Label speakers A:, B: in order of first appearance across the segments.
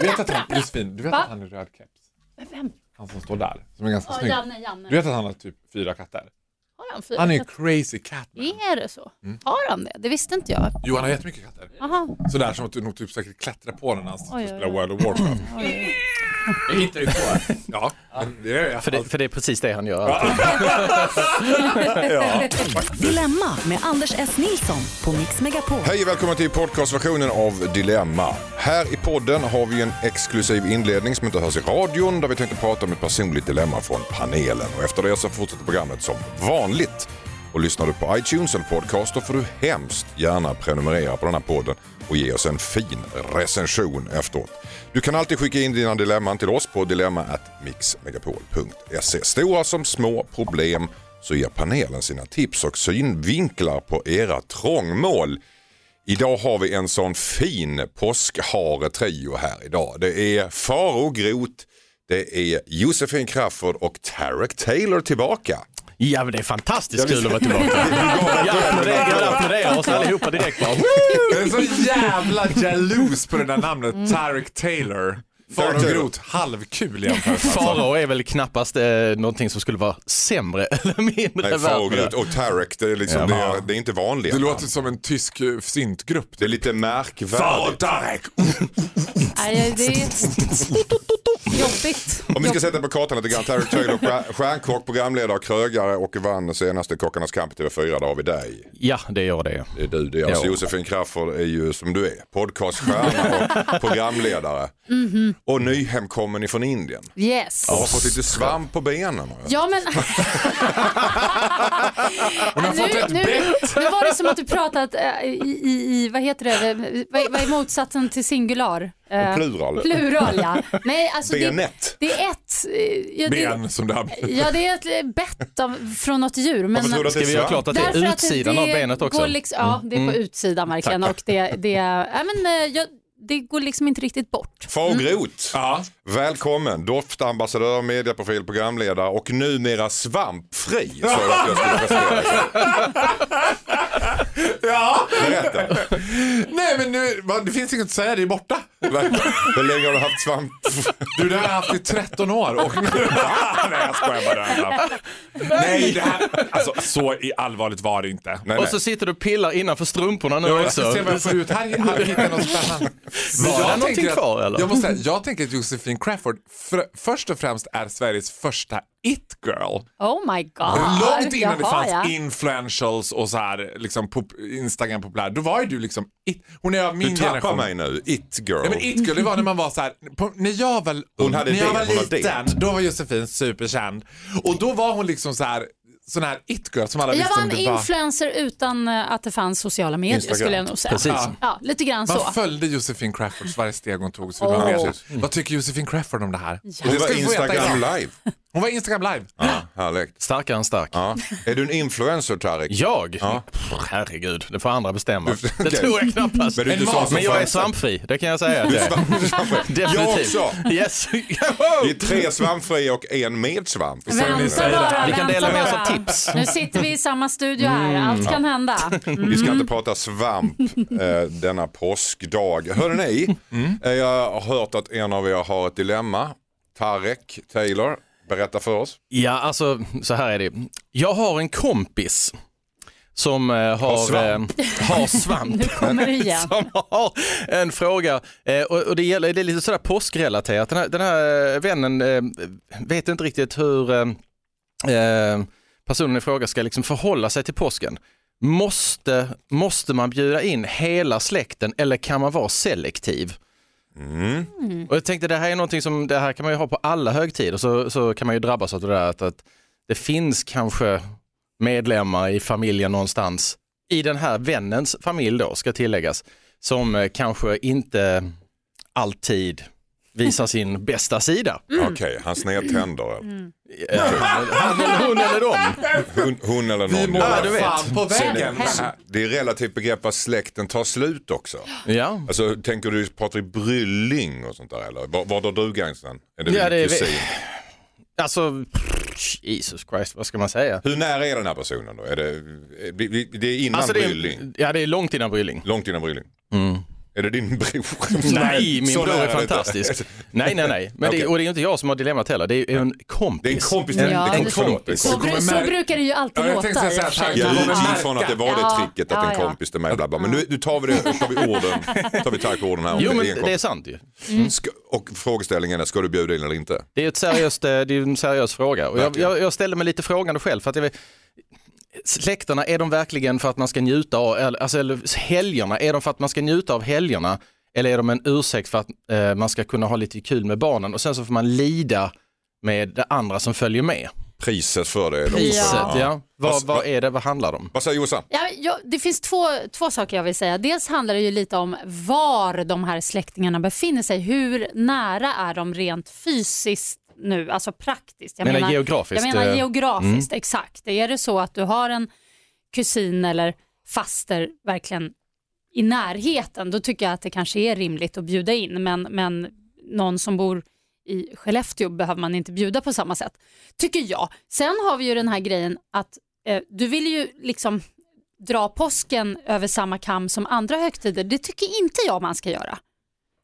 A: Du vet att han, Josefin, du vet
B: Va?
A: att han är röd keps?
B: Vem?
A: Han som står där, som är ganska
B: Ja,
A: snygg.
B: Janne, Janne.
A: Du vet att han har typ fyra katter?
B: Har han fyra
A: Han är
B: katter?
A: crazy cat.
B: Är det så? Har han det? Det visste inte jag.
A: Jo, han har jättemycket katter.
B: Aha.
A: Sådär som att du nog typ säkert klättrar på den när han
B: Oj, oj,
A: spelar
B: oj.
A: World of Warcraft.
C: Det hittar du på.
A: Ja, det är jag.
D: För det, för det är precis det han gör. alltid.
E: Dilemma med Anders S. Nilsson på Mix Megapol.
F: Hej och välkommen till podcastversionen av Dilemma. Här i podden har vi en exklusiv inledning som inte hörs i radion där vi tänkte prata om ett personligt dilemma från panelen. Och efter det så fortsätter programmet som vanligt. Och lyssnar du på iTunes eller podcast då får du hemskt gärna prenumerera på den här podden och ge oss en fin recension efteråt. Du kan alltid skicka in dina dilemman till oss på dilemma@mixmegapol.se. Stora som små problem så ger panelen sina tips och synvinklar på era trångmål. Idag har vi en sån fin påskhare-trio här idag. Det är Faro Groth, det är Josefin Crafoord och Tarek Taylor tillbaka.
D: Ja men det är fantastiskt kul att vara tillbaka. Jag applåderar, oss allihopa direkt bara.
A: Jag är så jävla jalous på det där namnet, Tarek Taylor. Farao. Groth, halvkul jämfört alltså.
D: Farao är väl knappast eh, någonting som skulle vara sämre eller mindre
F: Nej,
D: värt.
F: Groth och Tarek, det är, liksom, det är, det är inte vanliga.
A: Det låter som en tysk eh, syntgrupp.
F: Det är lite märkvärdigt.
A: Tarek!
B: Nej, det är jobbigt.
F: Om vi ska sätta på kartan lite grann. Tarek Taylor, stjär- stjärnkock, programledare, krögare och vann senaste Kockarnas kamp i TV4. Där har vi dig.
D: Ja det gör det.
F: Det är du. Det är alltså
D: Ja.
F: Josefin Crafoord är ju som du är. Podcaststjärna och programledare. Och nyhemkommen ifrån Indien.
B: Yes.
F: Jag har fått lite svamp på benen.
B: Ja men
A: Hon har fått
B: nu,
A: ett
B: nu,
A: bett.
B: nu var det som att du pratat eh, i, i, i vad heter det, vad, vad är motsatsen till singular? Eh,
F: Plural.
B: plural ja. Nej, alltså det,
F: Benet.
B: det är ett, eh, ja, det,
A: Ben som det har blivit.
B: ja det är ett bett av, från något djur. Men,
F: Varför att det
D: Ska vi
F: är
D: göra klart att det är utsidan
B: det
D: av benet också?
B: Liksom, ja, det är på utsidan verkligen. Och det, det, ja, men, jag, det går liksom inte riktigt bort.
F: Faro Groth.
A: Ja.
F: Välkommen, doftambassadör, medieprofil, programledare och numera svampfri. Så att jag skulle presentera
A: ja.
F: Berätta,
A: Nej men nu, det finns inget att säga, det är borta.
F: hur länge har du haft svamp?
A: Du, det har jag haft i 13 år. Och... Nej jag skojar bara. Nej, det här, alltså, så i allvarligt var det inte.
F: Nej,
D: Och
F: nej.
D: så sitter du och pillar innanför strumporna nu
A: Jag ska
D: också.
A: se vad jag får ut. Här, här hittar jag något spännande.
D: Var det någonting
A: att-
D: kvar, eller?
A: Jag, måste säga, jag tänker att Josefin Crafoord för, först och främst är Sveriges första it-girl.
B: Oh my god.
A: Långt innan det
B: Jaha,
A: fanns
B: ja.
A: influentials och så här, liksom pop, Instagram populär, då var ju du liksom it. Hon är av min
F: Du tappar
A: generation.
F: mig nu, it girl.
A: Ja, men it-girl, det var när man var så här, på, när jag var,
F: Hon hade
A: när jag
F: det,
A: var liten,
F: det.
A: då var Josefin superkänd. Och då var hon liksom så här, sån här it-girl som alla
B: Jag
A: visste
B: var
A: om
B: en
A: det var.
B: influencer utan eh, att det fanns sociala medier
F: Instagram.
B: skulle jag nog säga.
D: Precis.
B: Ja, ja lite grann så.
A: Man följde Josefin Crawfords varje steg hon tog. Så var med. Vad tycker Josefin Crawford om det här?
F: Hon
A: Det
F: var Instagram live.
A: Hon var Instagram live.
F: Ja, härligt.
D: Starkare än stark.
F: Ja. Är du en influencer Tarek?
D: Jag?
F: Ja.
D: Herregud, det får andra bestämma. Det
F: Okej.
D: tror jag knappast.
F: Men du är inte sån som
D: jag är svampfri, det kan jag säga. att jag är.
F: Jag
D: Definitivt.
F: också.
D: Yes.
F: Det är tre svampfria och en med svamp.
B: Vänta bara,
D: Vi kan
B: vänta
D: dela med oss
B: bara.
D: av tips.
B: Nu sitter vi i samma studio här, allt kan hända.
F: Vi ska inte prata svamp eh, denna påskdag. Hörrni, eh, jag har hört att en av er har ett dilemma. Tarek Taylor, berätta för oss.
D: Ja, alltså så här är det. Jag har en kompis som eh, har,
F: svamp.
D: eh, har svamp.
B: Nu kommer det igen.
D: som har en fråga eh, och, och det, gäller, det är lite sådär påskrelaterat. Den här, den här eh, vännen eh, vet inte riktigt hur eh, eh, personen i fråga ska liksom förhålla sig till påsken. Måste, måste man bjuda in hela släkten eller kan man vara selektiv? Och jag tänkte det här är någonting som, det här kan man ju ha på alla högtider så, så kan man ju drabbas av det där att, att det finns kanske medlemmar i familjen någonstans, i den här vännens familj då ska tilläggas, som eh, kanske inte alltid visar sin bästa sida.
F: Okej, han snedtänder.
D: Eh, Han eller hon eller dem.
F: Hon, hon eller
A: Vi
F: någon.
A: målar
D: du vet.
A: fan på väggen.
F: Det är relativt begrepp att släkten tar slut också.
D: Ja.
F: Alltså, tänker du, pratar vi brylling och sånt där eller? Var, var drar du gränsen? Är det
D: Ja,
F: din
D: det är-
F: kusin?
D: Alltså, Jesus Christ, vad ska man säga?
F: Hur nära är den här personen då? Är det, är det- är innan
D: Alltså det
F: brylling?
D: är, ja, det är långt innan brylling.
F: Långt innan brylling?
D: Mm.
F: Är det din bror?
D: Nej, min
F: Så
D: bror är fantastisk. Nej, nej, nej. Men det, och det är inte jag som har dilemmat heller, det är en kompis.
F: Det är en kompis.
D: En,
F: det är
B: Ja,
F: en
B: det-
F: är en
B: Så,
F: kompis.
B: bru- så brukar det ju alltid
A: Ja, jag
B: låta.
A: tänkte säga
B: och
A: så.
F: Jag utgick från att det var det tricket att
B: ja,
F: en kompis till mig bla bla. Men nu, nu tar vi det, tar vi orden, tar vi på orden här. om
D: Jo,
F: det
D: men
F: är
D: det är sant ju.
F: Ska, och frågeställningen är, ska du bjuda in eller inte?
D: Det är, ett seriöst, eh, det är en seriös fråga. Och jag, jag, jag ställde mig lite frågande själv. För att jag, vet- släkterna, är de verkligen för att man ska njuta av, eller, alltså, eller helgerna, är de för att man ska njuta av helgerna? Eller är de en ursäkt för att eh, man ska kunna ha lite kul med barnen och sen så får man lida med det andra som följer med?
F: Priset för det.
D: Priset,
B: Ja.
D: ja. Vad,
F: Vad-
D: är det, vad handlar det om?
F: Vad säger Jossan?
B: Ja, ja, det finns två, två saker jag vill säga. Dels handlar det ju lite om var de här släktingarna befinner sig. Hur nära är de rent fysiskt nu, alltså praktiskt? Jag
D: Menar geografiskt,
B: Jag menar
D: eh,
B: geografiskt, exakt. Är det så att du har en kusin eller faster verkligen i närheten, då tycker jag att det kanske är rimligt att bjuda in. Men, men någon som bor i Skellefteå behöver man inte bjuda på samma sätt, tycker jag. Sen har vi ju den här grejen att eh, du vill ju liksom dra påsken över samma kam som andra högtider. Det tycker inte jag man ska göra.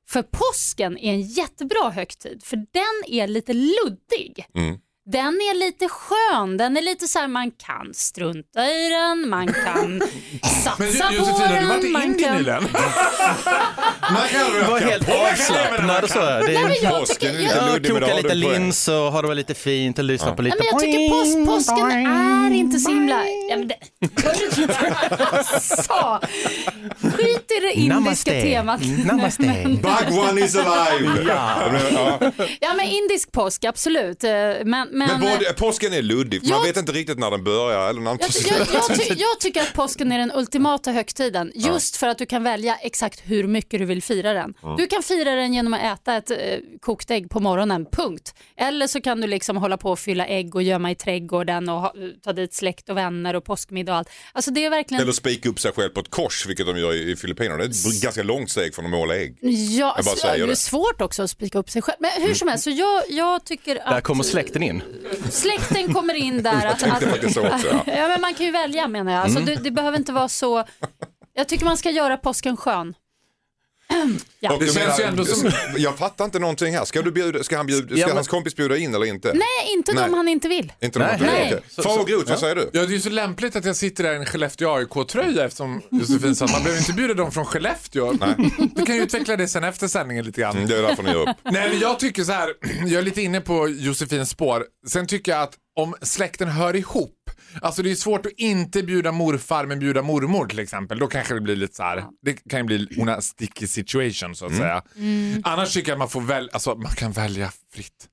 B: För påsken är en jättebra högtid, för den är lite luddig.
F: Mm.
B: Den är lite skön, den är lite så här man kan strunta i den, man kan satsa
A: Men
B: på
A: Josefin, har du varit i
B: den. man
A: Indien
B: kan...
A: nyligen?
D: Du var helt avslappnad och så. Det
B: Nej, men
D: är,
B: jag
F: Påsken är
B: tycker,
F: lite
B: jag,
D: ja,
F: luddig med
D: koka
F: det, har
D: lite
F: du poäng.
D: lins och ha det väl lite fint och lyssna på lite
B: Nej, men jag tycker pås, påsken är inte så himla... Ja, men det, så. Skit i det indiska
D: Namaste.
B: temat.
D: Namaste.
B: Men-
F: Bhagwan is alive! ja. Ja.
B: Ja men indisk påsk, absolut. Eh, Men, men,
F: Men både, påsken är luddig, för man
B: Jag-
F: vet inte riktigt när den börjar eller när den
B: jag,
F: tar
B: jag,
F: slut.
B: jag, ty, jag tycker att påsken är den ultimata högtiden just för att du kan välja exakt hur mycket du vill fira den. Du kan fira den genom att äta ett eh, kokt ägg på morgonen, punkt. Eller så kan du liksom hålla på och fylla ägg och gömma i trädgården och ha, ta dit släkt och vänner och påskmiddag och allt. Alltså det är verkligen...
F: Eller spika upp sig själv på ett kors, vilket de gör i Filippinerna. Det är ett ganska långt steg från att måla ägg.
B: Ja,
F: Jag bara
B: alltså,
F: säger
B: det är svårt också att spika upp sig själv. Men hur som helst, så jag, jag tycker att
D: Där kommer släkten in.
B: släkten kommer in där. Att,
F: tänkte faktiskt så också, ja.
B: ja, men man kan ju välja menar jag. Alltså, det, det behöver inte vara så... Jag tycker man ska göra påsken skön. Ja.
F: Och
A: Det känns ju ändå som-
F: Jag fattar inte någonting här. Ska, du bjuda, ska, han bjuda, ska
D: Ja, men-
F: hans kompis bjuda in eller inte?
B: Nej, inte
F: Nej.
B: om han inte vill.
F: Inte de
D: Nej.
F: Nej.
B: Nej.
F: Okay. Faro Groth, vad säger du?
A: Ja, det är ju så lämpligt att jag sitter där i en Skellefteå AIK-tröja eftersom Josefin sa att man behöver inte bjuda dem från Skellefteå. Du kan ju utveckla det sen efter sändningen lite grann.
F: Mm, Det är därför ni gör upp.
A: Nej, men jag tycker så här, jag är lite inne på Josefins spår. Sen tycker jag att om släkten hör ihop, alltså det är svårt att inte bjuda morfar men bjuda mormor till exempel. Då kanske det blir lite så här, det kan ju bli una sticky situation så att säga. Annars tycker jag att man får välja, alltså man kan välja fritt.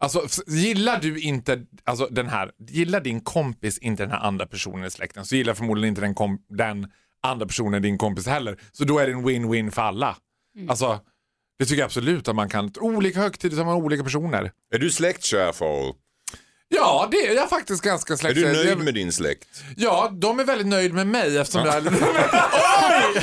A: Alltså gillar du inte, alltså den här, gillar din kompis inte den här andra personen i släkten så gillar förmodligen inte den, kom, den andra personen din kompis heller. Så då är det en win-win för alla. Alltså det tycker jag absolut att man kan. Olika högtider så har man olika personer.
F: Är du släktkär Faro?
A: Ja, det är jag faktiskt ganska
F: Är
A: släktkär.
F: du nöjd med din släkt?
A: Ja, de är väldigt nöjd med mig eftersom jag... Oj!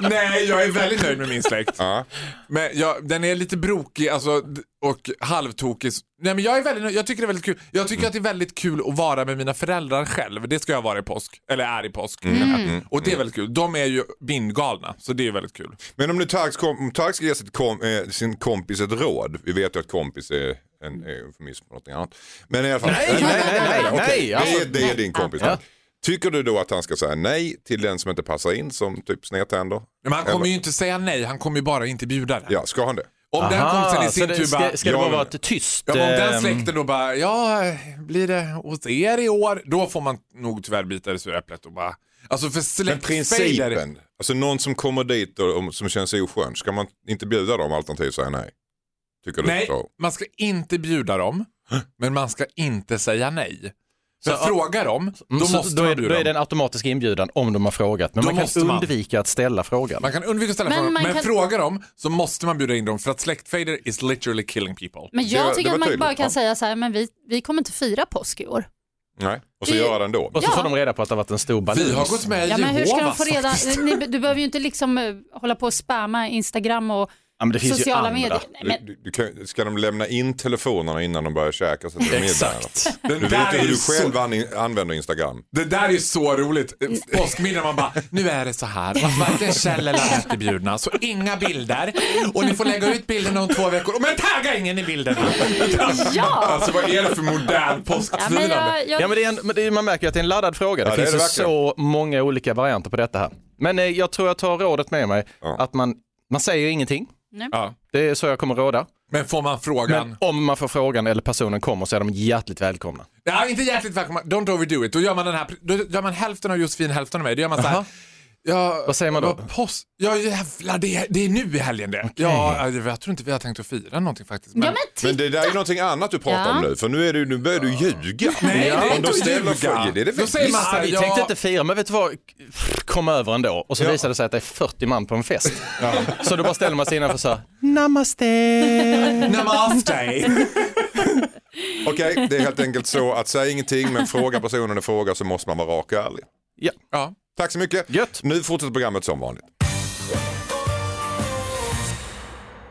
A: Nej, jag är väldigt nöjd med min släkt.
F: Ja.
A: Men jag, den är lite brokig alltså, och halvtokig. Nej, men jag, är väldigt, nöjd. jag tycker det är väldigt kul. Jag tycker att det är väldigt kul att vara med mina föräldrar själv. Det ska jag vara i påsk. Eller är i påsk. Och det är väldigt kul. De är ju bindgalna, så det är väldigt kul.
F: Men om nu Tark ska ge sitt kom, eh, sin kompis ett råd. Vi vet ju att kompis är en är eufemism för något annat. Men i alla fall.
D: Nej, nej, nej, nej,
F: okej.
D: nej,
F: Det,
D: alltså-
F: är, det är din kompis.
D: Ja.
F: Tycker du då att han ska säga nej till den som inte passar in som typ snedtänder?
A: Men han kommer
F: Eller-
A: ju inte säga nej, han kommer ju bara inte bjuda det.
F: Ja, ska han det?
A: Om den kompisen i sin
D: det,
A: tur bara...
D: ska, ska det bara
F: men-
D: vara ett tyst?
A: Ja, men om den
D: ehm,
A: släkten då bara, ja, blir det hos er i år? Då får man nog tyvärr bita det sura äpplet och bara... Alltså för
F: Men
A: släktfejder...
F: principen, alltså någon som kommer dit och, och som känns oskön, ska man inte bjuda dem alternativt säga nej? Tycker du
A: Nej,
F: så?
A: man ska inte bjuda dem, men man ska inte säga nej. Så
D: Så,
A: fråga dem, då
D: Mm,
A: måste
D: då, är,
A: man
D: då
A: bjuda
D: är det en automatisk inbjudan om de har frågat. Men
A: Då
D: man kan
A: måste man.
D: undvika att ställa frågan.
A: Man kan undvika att ställa
B: Men
A: frågan, men
B: kan-
A: fråga dem så måste man bjuda in dem för att släktfejder is literally killing people.
B: Men
F: Det-
B: jag
F: det
B: tycker
F: var
B: att man
F: tydligt,
B: bara kan
F: ja.
B: säga så här, men vi, vi kommer inte fira påsk i år.
F: Nej, och så
B: Det-
F: göra det ändå.
D: Och så
B: Ja.
D: får de reda på att det har varit en stor balans.
A: Vi har gått med i
B: Ja, men hur ska de få reda? Ni, du behöver ju inte liksom eh, hålla på och spamma Instagram och
D: Ja, men det finns
B: sociala
D: ju andra.
B: medier. Nej, men,
F: Du, du kan, ska de lämna in telefonerna innan de börjar käka? Så att det är
D: Exakt.
F: Du vet inte hur du
A: så-
F: själv an, använder Instagram.
A: Det där är så roligt. Påskmiddag man bara, nu är det så här varken Kjell eller Anette bjudna, så inga bilder. Och ni får lägga ut bilderna om två veckor. Men tagga ingen i bilderna!
B: Ja.
A: Alltså vad är det för modern
B: ja, men
A: påskfirande?
B: jag, jag,
D: Ja, men det är en, men det är, man märker att det är en laddad fråga. Det
F: Ja, det är
D: finns
F: det verkligen.
D: så många olika varianter på detta här. Men eh, jag tror jag tar rådet med mig
F: Ja.
D: att man, man säger ingenting.
A: Ja.
D: Det är så jag kommer råda.
A: Men får man frågan?
D: Men om man får frågan eller personen kommer så är de hjärtligt välkomna.
A: Ja, inte hjärtligt välkomna. Don't overdo it. Då gör man, den här, då gör man hälften av Josefin, hälften av mig. Då gör man så här.
D: Jaha.
A: Ja,
D: Vad säger man då?
A: Post, ja jävlar, det är, det är nu i helgen det. Ja, jag tror inte vi har tänkt att fira någonting faktiskt.
B: ja, men
F: Men det där är
B: titta.
F: någonting annat du pratar
B: Ja.
F: om nu, för nu, är du, nu börjar du ljuga.
A: Nej, det är inte att
F: ställer
A: ljuga.
F: frågor, det är det
A: Då säger man här,
D: vi
A: ja,
D: tänkte inte fira, men vet du vad? Kom över ändå. Och så
F: Ja.
D: visade det sig att det är 40 man på en fest. Så då bara ställer man sig innanför så här, Namaste.
A: Namaste.
F: Okej, det är helt enkelt så att säga ingenting men fråga personen i fråga så måste man vara rak och ärlig.
D: Ja,
A: Ja.
F: Tack så mycket.
D: Gött.
F: Nu fortsätter programmet som vanligt.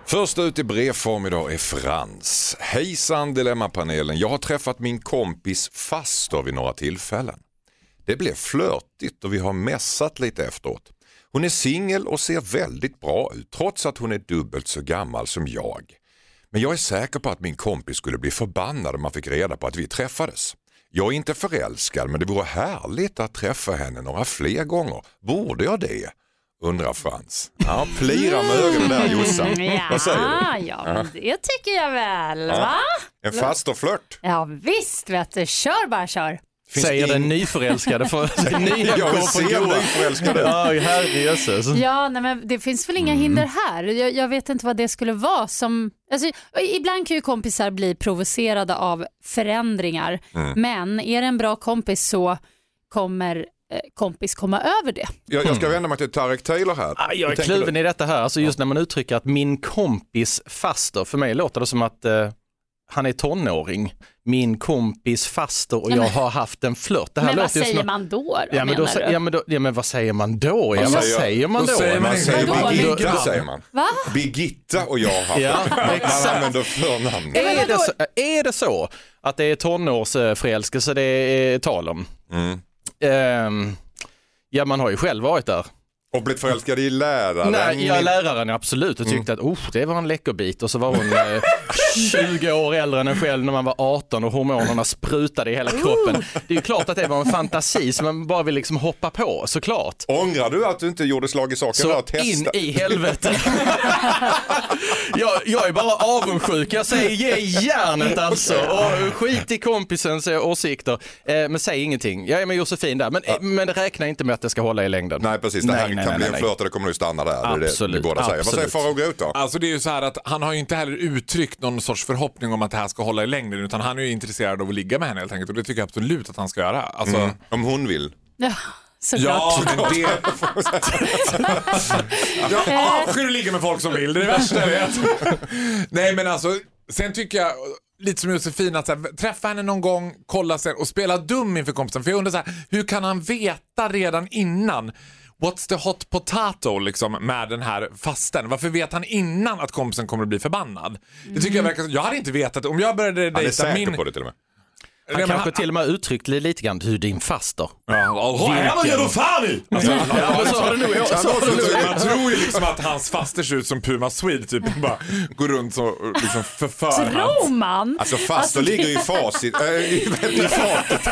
F: Först ut i brevform idag är Frans. Hejsan Dilemmapanelen. Jag har träffat min kompis faster vid några tillfällen. Det blev flörtigt och vi har mässat lite efteråt. Hon är singel och ser väldigt bra ut trots att hon är dubbelt så gammal som jag. Men jag är säker på att min kompis skulle bli förbannad om man fick reda på att vi träffades. Jag är inte förälskad men det vore härligt att träffa henne några fler gånger. Borde jag det? Undrar Frans. Ja, plirar med ögonen där Jossan. Vad säger du?
B: Ja, men det tycker jag väl. Va?
F: En fasterflört?
B: Ja, visst vet du. Kör bara, kör.
F: Finns
D: Säger den nyförälskade för
F: Jag vill
D: nyhemkom
F: se
D: på
F: en
D: goa. Ja, herrejösses.
B: Ja, nej, men det finns väl inga
F: Mm.
B: hinder här. Jag, jag vet inte vad det skulle vara som... Alltså, ibland kan ju kompisar bli provocerade av förändringar,
F: Mm.
B: men är det en bra kompis så kommer eh, kompis komma över det.
F: Jag, jag ska vända mig till Tarek Taylor här.
D: Ah, Jag är kluven i detta här, alltså just när man uttrycker att min kompis faster, för mig låter det som att eh, han är tonåring. Min kompis faster och
B: Ja, men-
D: jag har haft en flört. Det här
B: Men vad säger
D: som-
B: man då? då
D: Ja men, då, ja, men då, ja men vad säger man då? Ja,
F: Vad
D: vad
F: säger-
D: säger man
A: då
D: då?
A: säger man
F: Man säger
B: Vadå?
F: Birgitta
A: Ligga.
F: säger man.
B: Va?
F: Birgitta och jag har haft
D: Ja,
F: Man använder förnamn.
D: Är det, så, är det så att det är tonårsförälskelse det är tal om?
F: Mm.
D: Ehm, ja man har ju själv varit där.
F: Och blivit förälskad i läraren.
D: Nej, jag är läraren absolut och tyckte att oh, det var en läcker bit och så var hon eh, 20 år äldre än en själv när man var 18 och hormonerna sprutade i hela kroppen. Det är ju klart att det var en fantasi som man bara vill liksom hoppa på såklart.
F: Ångrar du att du inte gjorde slag i saken där
D: Så
F: och
D: in i helvete. jag, jag är bara avundsjuk, jag säger ge järnet alltså. Och skit i kompisens eh, åsikter. Eh, men säg ingenting. Jag är med Josefin där, men, eh, men räkna inte med att det ska hålla i längden.
F: Nej precis, det här
D: nej,
F: kan
D: nej,
F: bli en flört och det kommer nu stanna där. Det är det
D: Absolut,
F: vi båda säger. Vad säger
D: absolut.
F: Farao Groth då?
A: Alltså det är ju så här att han har ju inte heller uttryckt någon sorts förhoppning om att det här ska hålla i längden utan han är ju intresserad av att ligga med henne helt enkelt och det tycker jag absolut att han ska göra. Alltså,
F: Mm. Om hon vill.
B: Ja, såklart.
A: Ja, men det... jag avskyr att ligga med folk som vill, det är det värsta jag vet. Nej men alltså, sen tycker jag, lite som Josefin, att så här, träffa henne någon gång, kolla sen och spela dum inför kompisen. För jag undrar så här, hur kan han veta redan innan What's the hot potato liksom med den här fasten? Varför vet han innan att kompisen kommer att bli förbannad? Det tycker jag verkar, jag hade inte vetat, om jag började
F: Han är
A: dejta
F: säker
A: min...
F: på det till och med.
D: Han
A: Nej, men
D: kanske till och med uttryckt lite grann hur din faster.
A: Ja, vad gör du fan i?
D: Ja, men så har det nog, så har det nog.
A: Man tror ju liksom att hans faster ser ut som Puma Swede, typ bara går runt och liksom förför
B: Tror
A: hans.
B: man?
F: Alltså faster
B: Alltså, det-
F: ligger i facit, äh, i, i fatet.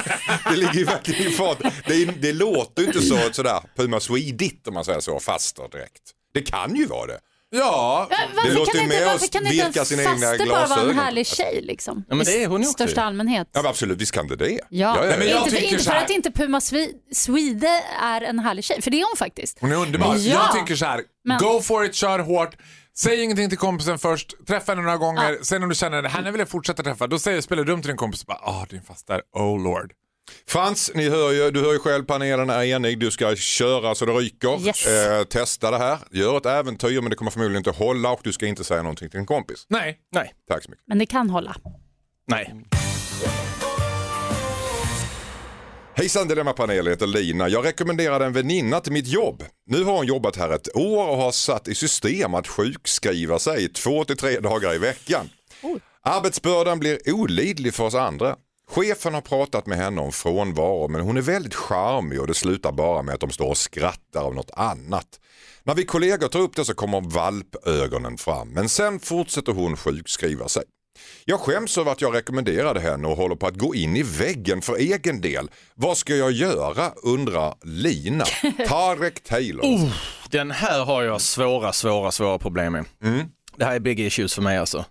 F: Det ligger ju verkligen i fatet. Det, det låter ju inte så sådär Puma Swedigt om man säger så, faster direkt. Det kan ju vara det.
A: Ja,
B: Ja,
F: Det låter ju att
B: kan inte
F: virka
B: en
F: sina egna
B: faster bara vara en
F: glasögon.
B: härlig tjej liksom?
D: Ja, men det är hon ju
B: I
D: också
B: största allmänhet.
F: Ja men absolut, visst kan det det.
B: Ja,
F: ja,
A: men jag
B: inte, för,
A: tycker
B: inte
A: så
B: för
A: här-
B: att inte Puma Swe- Swede är en härlig tjej, för det är hon faktiskt.
A: hon är underbar.
B: Ja.
A: Jag tycker så här,
B: Men-
A: go for it, kör hårt. Säg ingenting till kompisen först, träffa henne några gånger, sen om du känner henne vill jag fortsätta träffa, då säger, spelar du dumt till din kompis, bara, ah din faster, oh lord.
F: Frans, ni hör ju, du hör ju själv panelen är enig. Du ska köra så det ryker.
B: Yes.
F: Eh, testa det här. Gör ett äventyr men det kommer förmodligen inte hålla och du ska inte säga någonting till en kompis.
A: Nej,
D: Nej,
F: Tack så mycket.
B: Men det kan hålla.
D: nej.
F: Hejsan Dilemmapanelen, jag heter Lina. Jag rekommenderade en väninna till mitt jobb. Nu har hon jobbat här ett år och har satt i system att sjukskriva sig två till tre dagar i veckan. Arbetsbördan blir olidlig för oss andra. Chefen har pratat med henne om frånvaro men hon är väldigt charmig och det slutar bara med att de står och skrattar av något annat. När vi kollegor tar upp det så kommer valpögonen fram men sen fortsätter hon sjukskriva sig. Jag skäms över att jag rekommenderade henne och håller på att gå in i väggen för egen del. Vad ska jag göra undrar Lina. Tarek Taylor.
D: Den här har jag svåra, svåra, svåra problem med.
F: Mm.
D: Det här är big issues för mig alltså.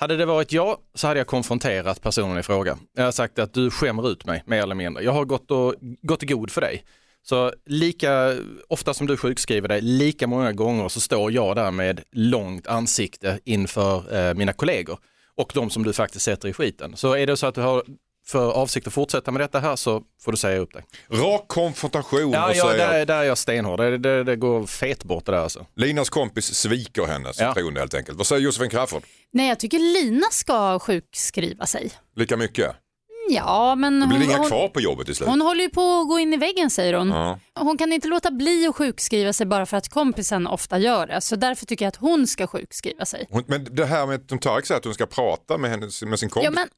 D: Hade det varit jag så hade jag konfronterat personen i fråga. Jag har sagt att du skämmer ut mig mer eller mindre. Jag har gått, och, gått i god för dig. Så lika ofta som du sjukskriver dig, lika många gånger så står jag där med långt ansikte inför eh, mina kollegor och de som du faktiskt sätter i skiten. Så är det så att du har för avsikt att fortsätta med detta här så får du säga upp dig.
F: Rak konfrontation
D: Ja,
F: och
D: ja
F: säga
D: där, där är jag stenhård. Det, det, det går fet bort det där alltså.
F: Linas kompis sviker hennes
D: Ja.
F: förtroende helt enkelt. Vad säger Josefin Crafoord?
B: Nej, jag tycker Lina ska sjukskriva sig.
F: Lika mycket?
B: Ja, men
F: Det blir
B: hon,
F: inga
B: hon,
F: kvar på jobbet till slut.
B: hon håller ju på att gå in i väggen säger hon.
F: Ja.
B: Hon kan inte låta bli att sjukskriva sig bara för att kompisen ofta gör det. Så därför tycker jag att hon ska sjukskriva sig.
F: Hon, men det här med att Tarek säger att hon ska prata med, hennes, med sin kompis.
B: Ja, men?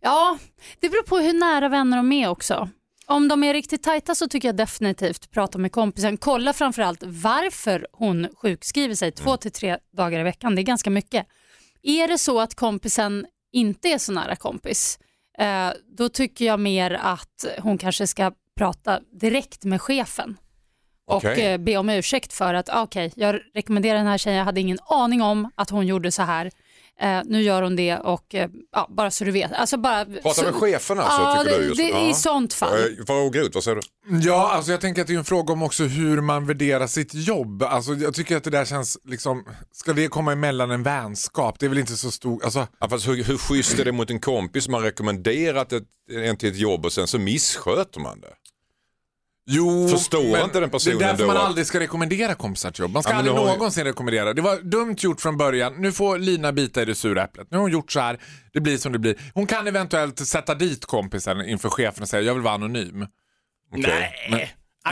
B: Ja, det beror på hur nära vänner de är också. Om de är riktigt tajta så tycker jag definitivt prata med kompisen. Kolla framförallt varför hon sjukskriver sig två till tre dagar i veckan. Det är ganska mycket. Är det så att kompisen inte är så nära kompis, eh, då tycker jag mer att hon kanske ska prata direkt med chefen och
F: Okej.
B: eh, be om ursäkt för att ah, okej, jag rekommenderar den här tjejen, jag hade ingen aning om att hon gjorde så här. Eh, nu gör hon det och eh, ja, bara så du vet. Alltså bara,
F: Prata
B: så,
F: med chefen alltså,
B: ja,
F: tycker
B: det,
F: du? Just.
B: det,
F: ja.
B: I sånt fall.
F: Vad ut, vad säger du?
A: Ja, alltså jag tänker att det är en fråga om också hur man värderar sitt jobb. Alltså jag tycker att det där känns liksom, ska det komma emellan en vänskap? Det är väl inte så stor, alltså
F: Ja, fast hur, hur schysst är det mot en kompis som har rekommenderat ett, en till ett jobb och sen så missköter man det?
A: Jo,
F: Förstår
A: men
F: inte den personen
A: Det är därför
F: då
A: man aldrig ska rekommendera kompisar till jobb. Man ska
F: Ja,
A: aldrig någonsin rekommendera. Det var dumt gjort från början. Nu får Lina bita i det sura äpplet. Nu har hon gjort så här. Det blir som det blir. Hon kan eventuellt sätta dit kompisen inför chefen och säga jag vill vara anonym.
D: Nej!
A: Men-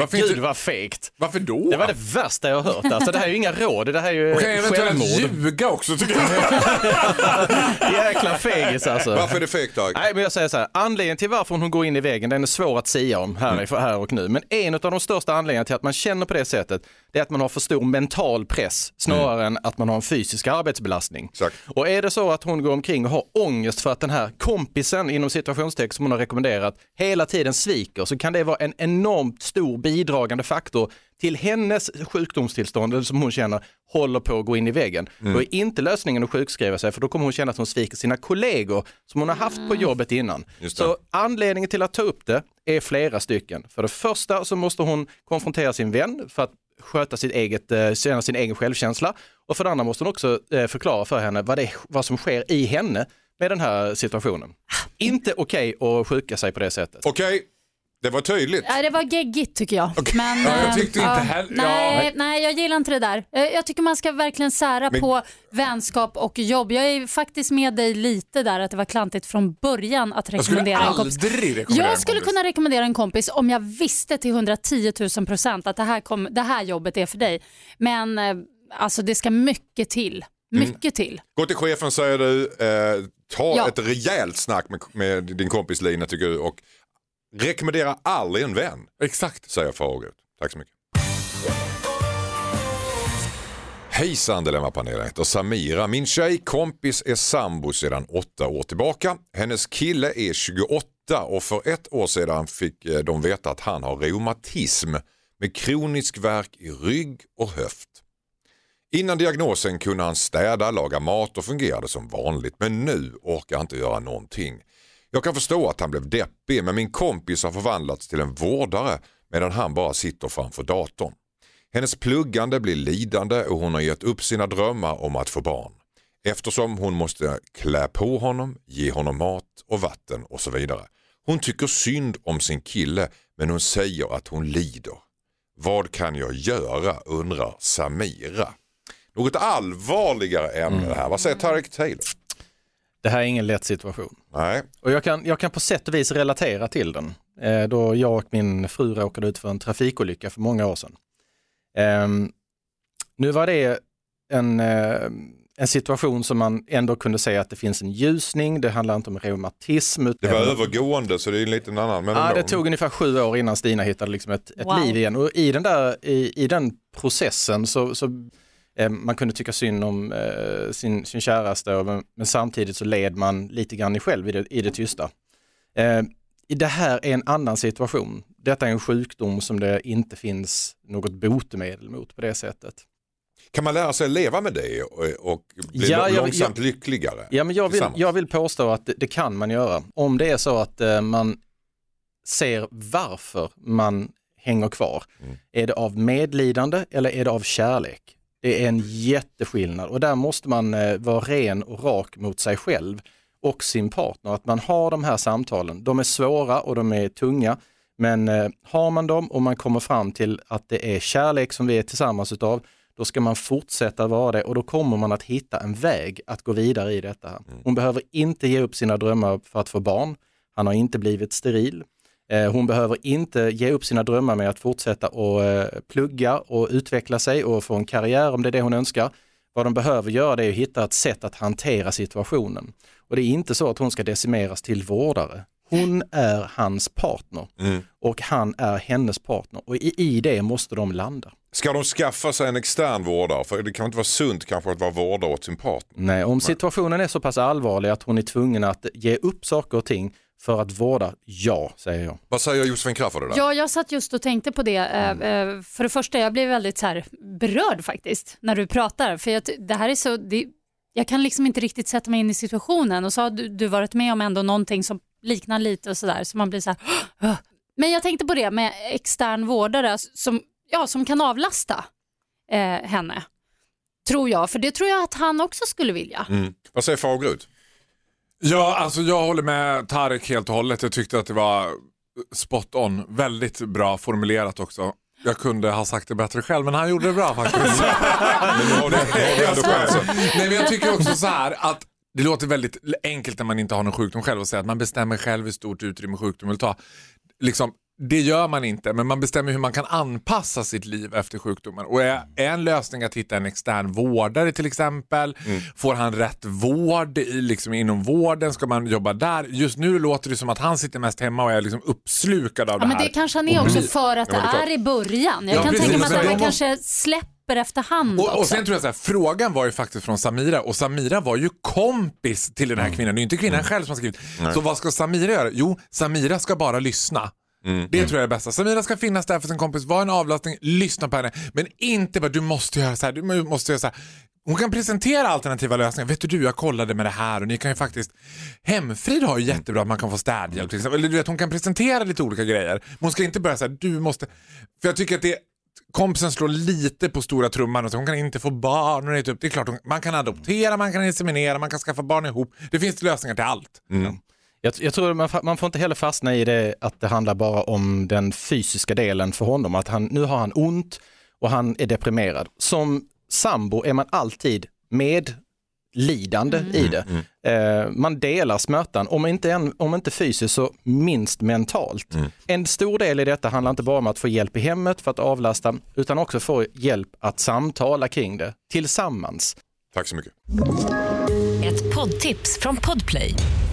A: Varför
D: gud
A: inte-
D: vad fegt.
A: Varför då?
D: Det var det värsta jag har hört. Alltså, det här är ju inga råd, det här är ju
A: Hon kan eventuellt ljuga också tycker jag.
D: Jäkla fegis alltså.
F: Varför är det fegt Tarek?
D: Nej, men jag säger så här, anledningen till varför hon går in i väggen, den är svår att säga om här,
F: Mm.
D: här och nu. Men en av de största anledningarna till att man känner på det sättet, det är att man har för stor mental press snarare än att man har en fysisk arbetsbelastning.
F: Mm. Exakt.
D: Och är det så att hon går omkring och har ångest för att den här kompisen inom situationstext som hon har rekommenderat hela tiden sviker så kan det vara en enormt stor bidragande faktor till hennes sjukdomstillstånd som hon känner håller på att gå in i väggen.
F: Mm.
D: Då är inte lösningen att sjukskriva sig för då kommer hon känna att hon sviker sina kollegor som hon har haft på jobbet innan. Så anledningen till att ta upp det är flera stycken. För det första så måste hon konfrontera sin vän för att sköta sitt eget, eh, känna sin egen självkänsla. Och för det andra måste hon också eh, förklara för henne vad, det, vad som sker i henne med den här situationen. Inte okej att sjuka sig på det sättet.
F: Okej, det var tydligt.
B: Nej, det var geggigt tycker jag. Men,
A: Ja, jag
B: eh,
A: tyckte inte heller- ja.
B: Nej, nej, jag gillar inte det där. Eh, Jag tycker man ska verkligen sära
F: Men-
B: på vänskap och jobb. Jag är faktiskt med dig lite där att det var klantigt från början att
A: Jag skulle
B: rekommendera en kompis.
A: aldrig rekommendera
B: Jag skulle kunna rekommendera en kompis om jag visste till 110 000 procent att det här, kom, det här jobbet är för dig. Men eh, alltså det ska mycket till.
A: Mm.
B: Mycket till.
F: Gå till chefen säger du, eh, ta
B: Ja.
F: ett rejält snack med, med din kompis Lina tycker du och rekommendera aldrig en vän,
A: Exakt.
F: säger Fagerud. Tack så mycket. Hejsan Dilemmapanelen, jag heter Samira. Min tjejkompis är sambo sedan åtta år tillbaka. Hennes kille är 28 och för ett år sedan fick eh, de veta att han har reumatism med kronisk värk i rygg och höft. Innan diagnosen kunde han städa, laga mat och fungerade som vanligt men nu orkar han inte göra någonting. Jag kan förstå att han blev deppig men min kompis har förvandlats till en vårdare medan han bara sitter framför datorn. Hennes pluggande blir lidande och hon har gett upp sina drömmar om att få barn. Eftersom hon måste klä på honom, ge honom mat och vatten och så vidare. Hon tycker synd om sin kille men hon säger att hon lider. Vad kan jag göra undrar Samira. Något allvarligare ämne det här. Vad säger Tarek Taylor?
D: Det här är ingen lätt situation.
F: Nej,
D: Och jag kan, jag kan på sätt och vis relatera till den. eh, då jag och min fru råkade ut för en trafikolycka för många år sedan. Ehm, nu var det en, eh, en situation som man ändå kunde säga att det finns en ljusning, det handlar inte om reumatism.
F: Det var övergående så det är en liten annan. Men
D: Ja,
F: ändå.
D: det tog ungefär sju år innan Stina hittade liksom ett, ett
B: Wow.
D: liv igen och i den, där, i, i den processen så, så eh, man kunde tycka synd om eh, sin, sin käraste och, men, men samtidigt så led man lite grann i själv i det, i det tysta. Eh, i det här är en annan situation. Detta är en sjukdom som det inte finns något botemedel mot på det sättet.
F: Kan man lära sig leva med det och, bli
D: Ja, jag-
F: långsamt lyckligare?
D: Ja, men jag, vill, jag vill påstå att det, det kan man göra. Om det är så att eh, man ser varför man hänger kvar.
F: Mm.
D: Är det av medlidande eller är det av kärlek? Det är en jätteskillnad och där måste man eh, vara ren och rak mot sig själv och sin partner. Att man har de här samtalen. De är svåra och de är tunga. Men eh, har man dem och man kommer fram till att det är kärlek som vi är tillsammans utav, då ska man fortsätta vara det och då kommer man att hitta en väg att gå vidare i detta. här. Hon behöver inte ge upp sina drömmar för att få barn. Han har inte blivit steril. Eh, Hon behöver inte ge upp sina drömmar med att fortsätta och eh, plugga och utveckla sig och få en karriär om det är det hon önskar. Vad de behöver göra det är att hitta ett sätt att hantera situationen. Och det är inte så att hon ska decimeras till vårdare. Hon är hans partner
F: Mm.
D: och han är hennes partner och i, i det måste de landa.
F: Ska de skaffa sig en extern vårdare? För det kan inte vara sunt kanske att vara vårdare åt sin partner.
D: Nej, om situationen är så pass allvarlig att hon är tvungen att ge upp saker och ting för att vårda, ja, säger jag.
F: Vad säger Josefin Crafoord?
B: Ja, jag satt just och tänkte på det. Eh, eh, För det första, jag blev väldigt så här berörd faktiskt när du pratar. För jag, det här är så, det, jag kan liksom inte riktigt sätta mig in i situationen och så har du, du varit med om ändå någonting som liknar lite och sådär. Så man blir så här, "Åh." Men jag tänkte på det med extern vårdare som, ja, som kan avlasta eh, henne. Tror jag, för det tror jag att han också skulle vilja.
F: Mm. Vad säger Fagerut?
A: Ja, alltså jag håller med Tarek helt och hållet. Jag tyckte att det var spot on. Väldigt bra formulerat också. Jag kunde ha sagt det bättre själv men han gjorde det bra faktiskt.
F: Men chansen.
A: Nej, men jag tycker också så här att det låter väldigt enkelt när man inte har någon sjukdom själv att säga att man bestämmer själv hur stort utrymme sjukdom vill ta. Liksom, det gör man inte, men man bestämmer hur man kan anpassa sitt liv efter sjukdomen. Och är, är en lösning att hitta en extern vårdare till exempel? Får han rätt vård i, liksom, inom vården? Ska man jobba där? Just nu låter det som att han sitter mest hemma och är liksom uppslukad av
B: Ja,
A: det
B: men
A: här.
B: det kanske han är också för att det
F: är
B: i början. Jag
A: Ja,
B: kan
A: precis.
B: tänka mig att
A: de
B: kanske släpper efterhand
A: Och,
B: också.
A: och sen tror jag så här, frågan var ju faktiskt från Samira och Samira var ju kompis till den här kvinnan. Det är ju inte kvinnan själv som har skrivit. Så vad ska Samira göra? Jo, Samira ska bara lyssna. Det tror jag är det bästa. Samira ska finnas där för sin kompis, vara en avlastning, lyssna på henne. Men inte bara du måste göra så här, du måste göra så här. Hon kan presentera alternativa lösningar. Vet du, jag kollade med det här och ni kan ju faktiskt... Hemfrid har ju jättebra att man kan få städhjälp till exempel. Eller du vet, hon kan presentera lite olika grejer. Men hon ska inte börja säga du måste... För jag tycker att det kompisen slår lite på stora trumman och säger hon kan inte få barn. Och det, är typ, det är klart, hon, man kan adoptera, man kan inseminera, man kan skaffa barn ihop. Det finns lösningar till allt.
D: Jag, jag tror man, man får inte heller fastna i det att det handlar bara om den fysiska delen för honom. Att han, nu har han ont och han är deprimerad. Som sambo är man alltid medlidande i det. Eh, man delar smärtan, om inte, en, om inte fysiskt så minst mentalt. En stor del i detta handlar inte bara om att få hjälp i hemmet för att avlasta, utan också få hjälp att samtala kring det tillsammans.
F: Tack så mycket.
E: Ett poddtips från Podplay.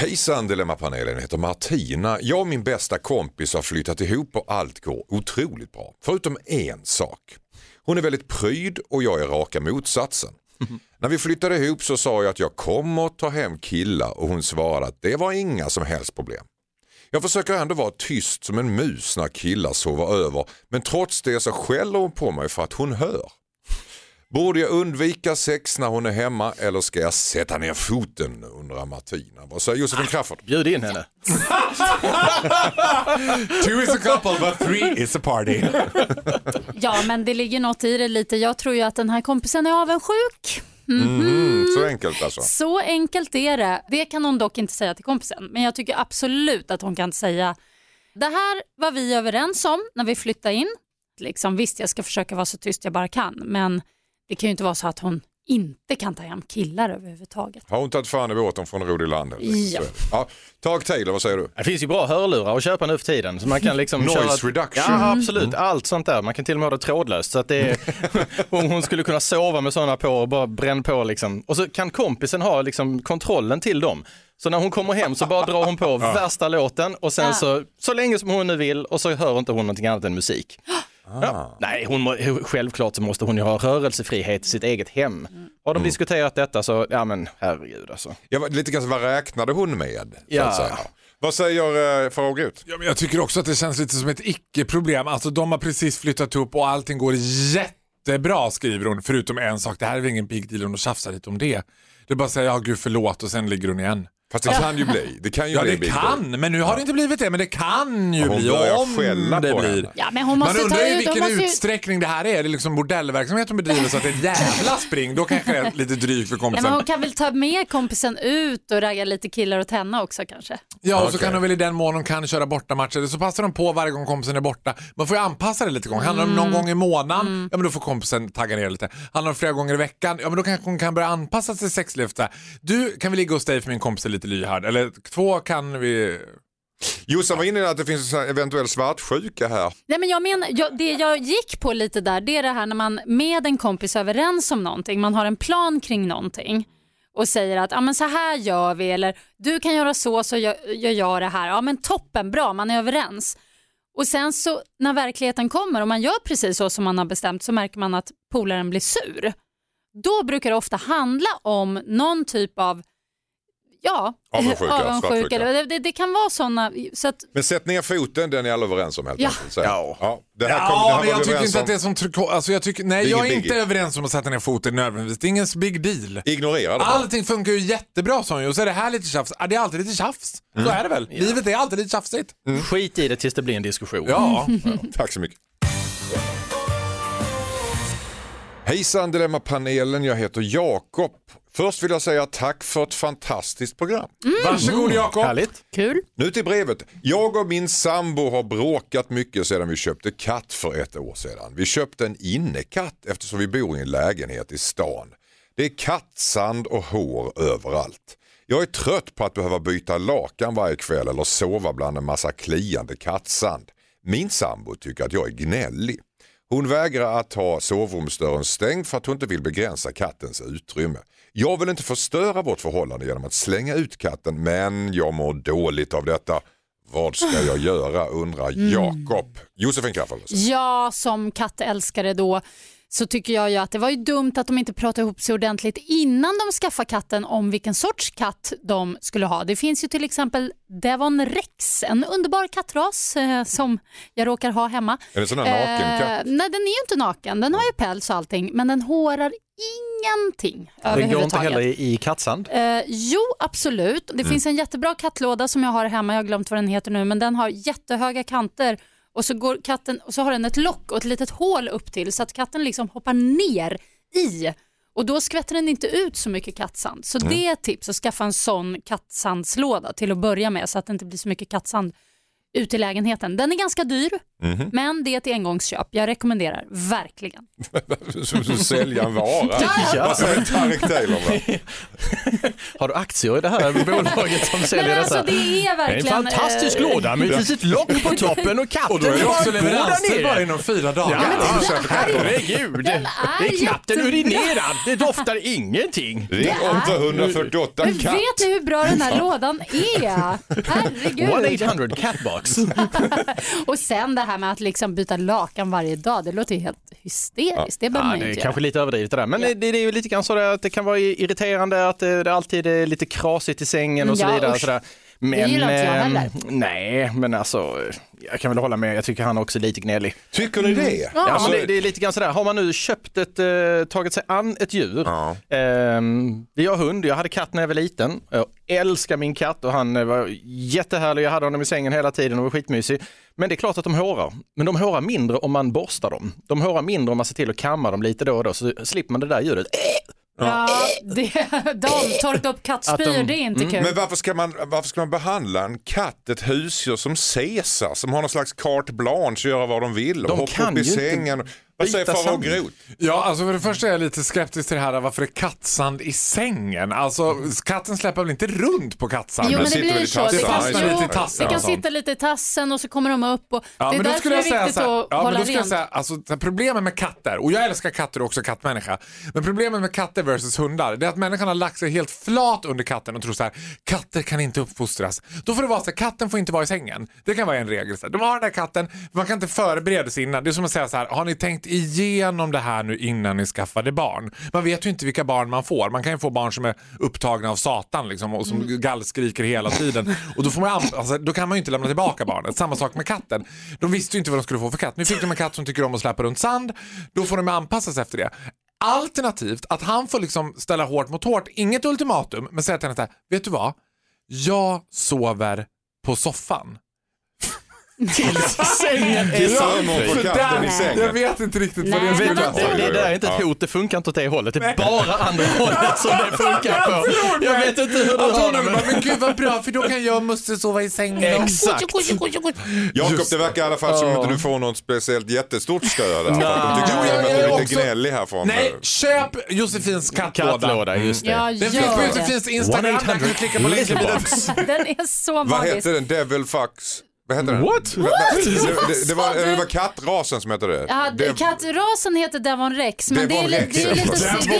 F: Hejsan Dilemmapanelen, jag heter Martina. Jag och min bästa kompis har flyttat ihop och allt går otroligt bra. Förutom en sak. Hon är väldigt pryd och jag är raka motsatsen. När vi flyttade ihop så sa jag att jag kommer ta hem killar och hon svarade att det var inga som helst problem. Jag försöker ändå vara tyst som en mus när killar sover över men trots det så skäller hon på mig för att hon hör. Borde jag undvika sex när hon är hemma eller ska jag sätta ner foten undrar Martina. Vad säger Josefin Crafoord?
D: Bjud in henne.
A: Two is a couple but three is a party.
B: Ja, men det ligger något i det lite. Jag tror ju att den här kompisen är avundsjuk.
F: Mm, så enkelt alltså.
B: Så enkelt är det. Det kan hon dock inte säga till kompisen. Men jag tycker absolut att hon kan säga det här var vi överens om när vi flyttade in. Liksom, visst, jag ska försöka vara så tyst jag bara kan, men det kan ju inte vara så att hon inte kan ta hem killar överhuvudtaget.
F: Har hon tagit fan i båten från Rodiland? eller?
B: Ja.
F: Ja. Tag Taylor, vad säger du?
D: Det finns ju bra hörlurar att köpa nu för tiden. Så man kan liksom
F: Noise
D: köra...
F: reduction.
D: Ja, absolut. Allt sånt där. Man kan till och med ha det trådlöst. Så att det är... Om hon skulle kunna sova med sådana på och bara bränna på liksom. Och så kan kompisen ha liksom kontrollen till dem. Så när hon kommer hem så bara drar hon på värsta låten och sen
B: Ja.
D: så, så länge som hon nu vill och så hör inte hon någonting annat än musik. Ja. Nej, hon, självklart så måste hon ju ha rörelsefrihet i sitt eget hem. Har de diskuterat detta så, ja men herregud alltså.
F: Ja, lite grann, vad räknade hon med? Så
D: Ja.
F: att säga. Vad säger eh, Farao Groth?
A: Ja, men jag tycker också att det känns lite som ett icke-problem. Alltså de har precis flyttat upp och allting går jättebra skriver hon. Förutom en sak, det här är väl ingen big deal om de tjafsar lite om det. Det är bara att säga ja gud förlåt och sen ligger hon igen.
F: Fast det kan ju bli. Det kan ju
A: Ja
F: bli
A: det kan, men nu har det inte blivit det. Men det kan ju
F: Ja, hon
A: bli om
F: skälla
A: det
F: på
A: blir.
B: Ja, men hon måste
A: Man undrar
B: ta
A: ju
B: ut,
A: vilken
B: hon måste ju...
A: utsträckning det här är. Det är liksom bordellverksamhet de bedriver så att det är jävla spring. Då kanske det är lite drygt för
B: Ja, men
A: kompisen.
B: hon kan väl ta med kompisen ut och ragga lite killar åt henne också kanske.
A: Ja, och så
F: Okej.
A: kan de väl i den mån de kan köra bortamatcher. Så passar de på varje gång kompisen är borta. Man får ju anpassa det lite gång. Handlar det om någon gång i månaden, ja men då får kompisen tagga ner lite. Handlar det om flera gånger i veckan, ja men då kanske hon kan börja anpassa sig sexlivet där. Du, kan vi ligga hos dig för min kompis är lite lyhörd? Eller två kan vi...
F: Jossan var inne i att det finns en eventuell svartsjuka här.
B: Nej, men jag menar, jag, det jag gick på lite där, det är det här när man med en kompis är överens om någonting, man har en plan kring någonting och säger att ah, men så här gör vi eller du kan göra så så gör, gör jag det här. Ja men toppen, bra, man är överens. Och sen så när verkligheten kommer och man gör precis så som man har bestämt så märker man att polaren blir sur. Då brukar det ofta handla om någon typ av ja,
F: Avundsjuka,
B: eller det, det, det kan vara sådana, så att
F: Men sätt ner foten, den är alla överens om helt
B: Ja.
F: enkelt. Så.
D: Ja.
F: Ja, det här kom, det
A: Ja,
F: här
A: men jag tycker inte
F: om.
A: att det är som tryck... Alltså jag tycker, nej,
F: Det
A: jag är
F: ingen
A: inte
F: biggie.
A: överens om att sätta ner foten nödvändigtvis. Det är ingen big deal.
F: Ignorera det bara.
A: Allting funkar ju jättebra sa hon ju. Och så är det här lite tjafs. Ja, det är alltid lite tjafs. Så är det väl. Livet är alltid lite tjafsigt.
D: Skit i det tills det blir en diskussion.
A: Ja.
F: Tack så mycket. Hejsan Dilemmapanelen, jag heter Jakob. Först vill jag säga tack för ett fantastiskt program.
A: Varsågod Jakob.
D: Härligt.
B: kul.
F: Nu till brevet. Jag och min sambo har bråkat mycket sedan vi köpte katt för ett år sedan. Vi köpte en innekatt eftersom vi bor i en lägenhet i stan. Det är kattsand och hår överallt. Jag är trött på att behöva byta lakan varje kväll eller sova bland en massa kliande kattsand. Min sambo tycker att jag är gnällig. Hon vägrar att ha sovrumsdörren stängd för att hon inte vill begränsa kattens utrymme. Jag vill inte förstöra vårt förhållande genom att slänga ut katten men jag mår dåligt av detta. Vad ska jag göra undrar Jakob. Josefin Crafoord.
B: Ja, som kattälskare då så tycker jag ju att det var ju dumt att de inte pratade ihop sig ordentligt innan de skaffade katten om vilken sorts katt de skulle ha. Det finns ju till exempel Devon Rex, en underbar kattras eh, som jag råkar ha hemma.
F: Är det sån här nakenkatt?
B: Eh, nej, den är ju inte naken. Den har ju päls och allting, men den hårar ingenting
D: Det går inte heller i, i kattsand.
B: Eh, jo, absolut. Det finns en jättebra kattlåda som jag har hemma, jag har glömt vad den heter nu, men den har jättehöga kanter och så, går katten, och så har den ett lock och ett litet hål upp till så att katten liksom hoppar ner i och då skvätter den inte ut så mycket kattsand. Så det är ett tips att skaffa en sån kattsandslåda till att börja med så att det inte blir så mycket kattsand ut i lägenheten. Den är ganska dyr, men det är ett engångsköp. Jag rekommenderar verkligen.
F: Som som sälja en vara.
D: Ja.
F: Vad säger Tarek Taylor?
D: Har du aktier i det här bolaget som säljer
B: Men alltså
D: detta?
B: det är
D: Det är en
B: verkligen...
D: fantastisk
B: eh,
D: låda med ett litet lock på toppen och katten
A: Och då är det också leveranstid bara inom fyra dagar.
D: Ja,
A: Ja,
D: herregud. Det är knappt
B: jättebra.
D: urinerar. Det doftar ingenting.
F: Ring 848
B: Men
F: katt.
B: vet ni hur bra den här lådan är? Herregud.
D: 1-800 catbox.
B: Och sen det här med att liksom byta lakan varje dag, det låter ju helt hysteriskt. Det behöver
D: Ja,
B: man
D: det är
B: inte
D: kanske
B: göra.
D: lite överdrivet det där. Men det, det är ju lite grann så att det kan vara irriterande att det, det alltid är lite krasigt i sängen och så
B: Ja,
D: vidare.
B: usch.
D: Så där. Men,
B: gillar inte jag
D: ehm,
B: heller.
D: Nej, men alltså jag kan väl hålla med. Jag tycker han också är lite gnällig.
F: Tycker ni det?
D: Ja,
F: Alltså,
D: det, det är lite grann sådär, har man nu köpt ett, eh, tagit sig an ett djur.
F: Ja.
D: Ehm, vi har hund, jag hade katt när jag var liten. Jag älskar min katt och han eh, var jättehärlig. Jag hade honom i sängen hela tiden och var skitmysig. Men det är klart att de hårar. Men de hårar mindre om man borstar dem. De hårar mindre om man ser till att kamma dem lite då och då så slipper man det där ljudet.
B: Ja, det, de torka upp kattspyor,
D: Att de- Mm.
B: det är inte kul.
F: Men varför ska, man, varför ska man behandla en katt, ett husdjur som Caesar som har någon slags carte blanche och göra vad de vill och
D: De
F: hoppa upp i
D: ju inte
F: sängen. Vad säger Farao. Groth?
A: Ja, alltså för det första är jag lite skeptisk till det här varför det är kattsand i sängen. Alltså katten släpper väl inte runt på kattsanden?
B: Jo men det
F: sitter
B: blir så. Det
A: fastnar lite i tassen
B: det kan
A: och
B: sitta lite i tassen och så kommer de upp. Och
A: Ja,
B: det är
A: men då
B: därför
A: skulle
B: det
A: jag
B: är
A: säga
B: viktigt
A: så här,
B: att
A: ja, men
B: hålla
A: då skulle jag
B: rent.
A: säga, alltså, problemet med katter, och jag älskar katter också, kattmänniska, men problemet med katter versus hundar, det är att människan har lagt sig helt flat under katten och tror så här, katter kan inte uppfostras. Då får det vara så här, katten får inte vara i sängen. Det kan vara en regel. Så här. De har den där katten, man kan inte förbereda sig innan. Det är som att säga så här, har ni tänkt igenom det här nu innan ni skaffade barn? Man vet ju inte vilka barn man får. Man kan ju få barn som är upptagna av Satan liksom, och som gallskriker hela tiden. Och då, får man, an- alltså, då kan man ju inte lämna tillbaka barnet. Samma sak med katten. De visste ju inte vad de skulle få för katt. Nu fick de en katt som tycker om att släppa runt sand. Då får de anpassa sig efter det. Alternativt att han får liksom ställa hårt mot hårt, inget ultimatum, men säga till henne så här, vet du vad? Jag sover på soffan.
D: Sängen är
F: för
A: För
F: katten i sängen.
A: Jag vet inte riktigt vad det skulle
B: man-
A: vara.
D: Det, det där är inte ett hot, det funkar inte åt det hållet. Det är bara andra hållet som det funkar på. Jag vet inte hur du har det. Men...
A: men gud vad bra för då kan jag och Musse sova i sängen.
D: Exakt.
F: Jakob, det verkar i alla fall som att inte du får något speciellt jättestort stöd. De tycker till att du är lite gnällig här från...
A: Nej, köp Josefins kattlåda.
D: Kattlåda, just det.
B: Ja,
A: Den finns på. Josefins Instagram, där kan du klicka på länken den.
B: Är så
F: Vad
B: magisk.
F: heter den? Devil Fox? Vad heter den?
D: What?
F: Det, det, det, var, det var kattrasen som hette det.
B: Ja,
F: det
B: kattrasen heter Devon Rex, men
F: Devon
B: det är,
F: Rex,
B: lite, det är lite, det är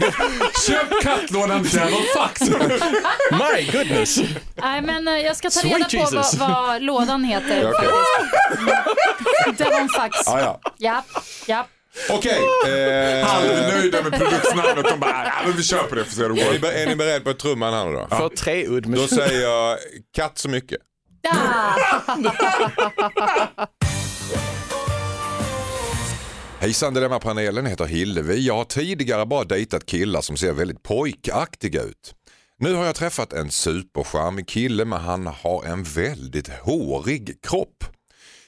B: lite.
A: Köp kattlådan Devil Fox.
D: My goodness.
B: Nej, men eh, jag ska ta
D: Sweet
B: reda på
D: Jesus.
B: vad, vad lådan heter. Faktiskt. Devon Fax.
F: ja, ja.
B: Ja, ja.
F: Okej, eh,
A: Halvnöjda med produktsnamnet. De bara, ja men vi köper det för att se hur det
F: är, ni,
A: går.
F: be- är ni beredda på trumman här nu då?
D: För treudd.
F: Då säger jag katt så mycket. Hejsan Dilemma-panelen heter Hillevi. Jag har tidigare bara dejtat killar som ser väldigt pojkaktiga ut. Nu har jag träffat en supercharmig kille men han har en väldigt hårig kropp.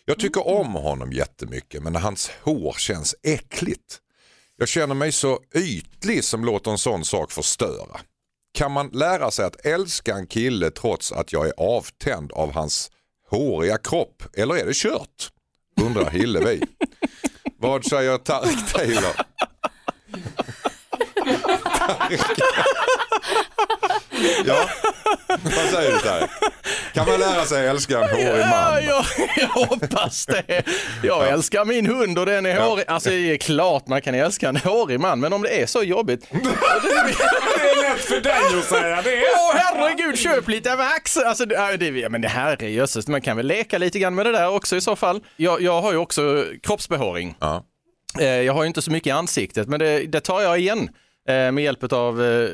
F: Jag tycker om honom jättemycket men hans hår känns äckligt. Jag känner mig så ytlig som låter en sån sak förstöra. Kan man lära sig att älska en kille trots att jag är avtänd av hans håriga kropp eller är det kört? Undrar Hillevi. Vad säger Tareq Taylor? Ja, vad säger du Tareq? Kan man lära sig älska en hårig
D: Ja,
F: man?
D: jag, jag hoppas det. Jag älskar min hund och den är hårig. Alltså det är klart man kan älska en hårig man, men om det är så jobbigt.
A: Det är lätt för dig att säga det.
D: Åh herregud, köp lite vax! Alltså, det, ja, det, ja, men det här är jösses, man kan väl leka lite grann med det där också i så fall. Jag, jag har ju också kroppsbehåring.
F: Ja.
D: Eh, Jag har ju inte så mycket i ansiktet, men det, det tar jag igen Eh, med hjälp av eh,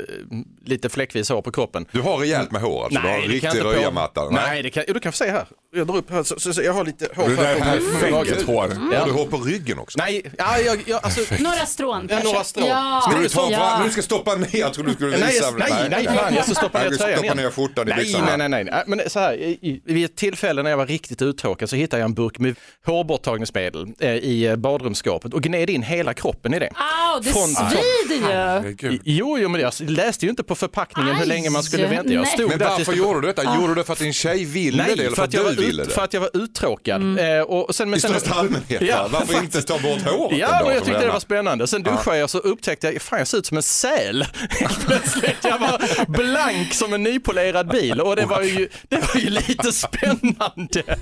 D: lite fläckvis hår på kroppen.
F: Du har rejält med hår alltså? du har en
D: det kan jag
F: riktig
D: inte på-
F: röjarmatta?
D: Nej, det kan, jo, du kan få se här. Jag drar upp här, så, så, så jag har lite hår
A: Det där är
D: på
A: perfekt hår.
F: Har du hår på ryggen också?
D: Nej, ja, jag, jag, alltså,
B: Några strån
D: Ja,
B: kanske.
D: några strån.
B: Ja.
F: Ska du ta fram,
B: ja.
F: du ska stoppa ner, jag trodde du skulle
D: Nej,
F: visa.
D: jag, nej, nej, fan, jag ska stoppa
F: Nej,
D: ner
F: du
D: tröjan igen.
F: ner skjortan i
D: nej,
F: byxorna.
D: nej, nej, nej. Men så här, vid ett tillfälle när jag var riktigt uttråkad så hittade jag en burk med hårborttagningsmedel eh, i eh, badrumsskåpet och gned in hela kroppen i det.
B: Au, det svider ju.
D: Jo, jo, men jag läste ju inte på förpackningen hur länge man skulle vänta. Jag stod
F: Men
D: där
F: varför gjorde du detta? Gjorde du det för att din tjej ville
D: Nej,
F: det eller
D: för att, jag
F: du
D: var
F: ville
D: ut,
F: det?
D: för att jag var uttråkad. Eh, och, och sen, men
F: I
D: sen,
F: största allmänhet?
D: Ja,
F: va? Varför inte ta bort håret
D: Ja, men jag tyckte det var spännande. Sen duschade jag så upptäckte jag, fan jag ser ut som en säl. Plötsligt, jag var blank som en nypolerad bil och det var ju, det var ju lite spännande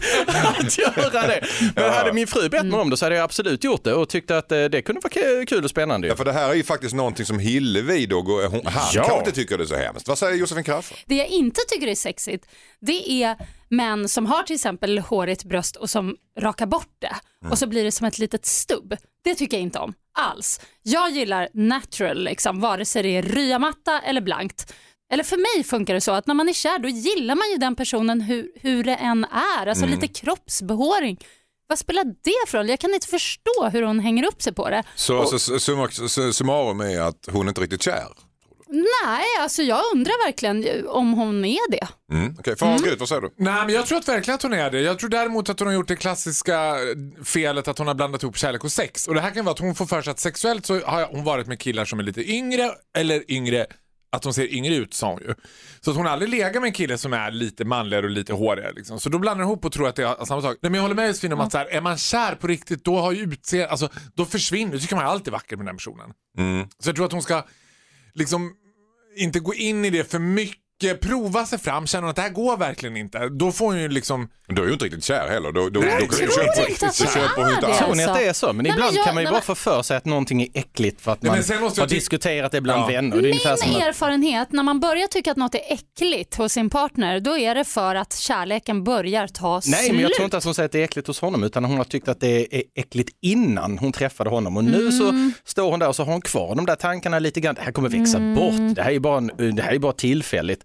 D: att göra det. Men hade min fru bett mig om det så hade jag absolut gjort det och tyckte att eh, det kunde vara kul och spännande.
F: Ja, för det här är ju faktiskt någonting som Hillevi då, hon, han
D: Ja.
F: kanske inte tycker det är så hemskt. Vad säger Josefin Crafoord?
B: Det jag inte tycker är sexigt, det är män som har till exempel hårigt bröst och som rakar bort det och så blir det som ett litet stubb. Det tycker jag inte om alls. Jag gillar natural, liksom, vare sig det är ryamatta eller blankt. eller för mig funkar det så att när man är kär då gillar man ju den personen hur, hur det än är. Alltså
F: Mm.
B: lite kroppsbehåring. Vad spelar det för roll? Jag kan inte förstå hur hon hänger upp sig på det.
F: Så, så, så summa- summarum är att hon är inte riktigt kär.
B: Nej, alltså jag undrar verkligen om hon är det.
F: Mm. Okej, Farao Gud, vad säger du?
A: Nej, men jag tror att verkligen att hon är det. Jag tror däremot att hon har gjort det klassiska felet att hon har blandat ihop kärlek och sex. Och det här kan vara att hon får för sig att sexuellt så har hon varit med killar som är lite yngre eller yngre att hon ser yngre ut sa hon ju. Så att hon har aldrig legat med en kille som är lite manligare och lite hårigare. Liksom. Så då blandar hon ihop och tror att det är samma sak. Nej, men jag håller med Josefin om att så här, är man kär på riktigt då har ju utseende, alltså då försvinner, då tycker man alltid vacker med den personen.
F: Mm.
A: Så jag tror att hon ska liksom inte gå in i det för mycket, prova sig fram, känner hon att det här går verkligen inte. Då får hon ju liksom...
F: Du är ju inte riktigt kär heller. Då, då,
A: Nej,
F: då, då,
A: tror
F: köper,
B: inte att
F: så
B: det
F: köper hon
B: är
F: inte
B: det.
F: alls.
D: Tror ni att det är så? Men
B: Nej, men
D: ibland
B: jag-
D: kan man ju
B: nej,
D: bara
B: men-
D: få för sig att någonting är äckligt för att
A: Nej,
D: man
A: men sen måste
D: har diskuterat det bland
A: Ja.
D: vänner. Det
B: Min
D: att,
B: erfarenhet, när man börjar tycka att något är äckligt hos sin partner, då är det för att kärleken börjar ta
D: Nej,
B: slut.
D: men jag tror inte att hon säger att det är äckligt hos honom utan hon har tyckt att det är äckligt innan hon träffade honom och nu så
B: Mm.
D: står hon där och så har hon kvar de där tankarna lite grann. Det här kommer växa
B: Mm.
D: bort, det här är bara, en, det här är bara tillfälligt.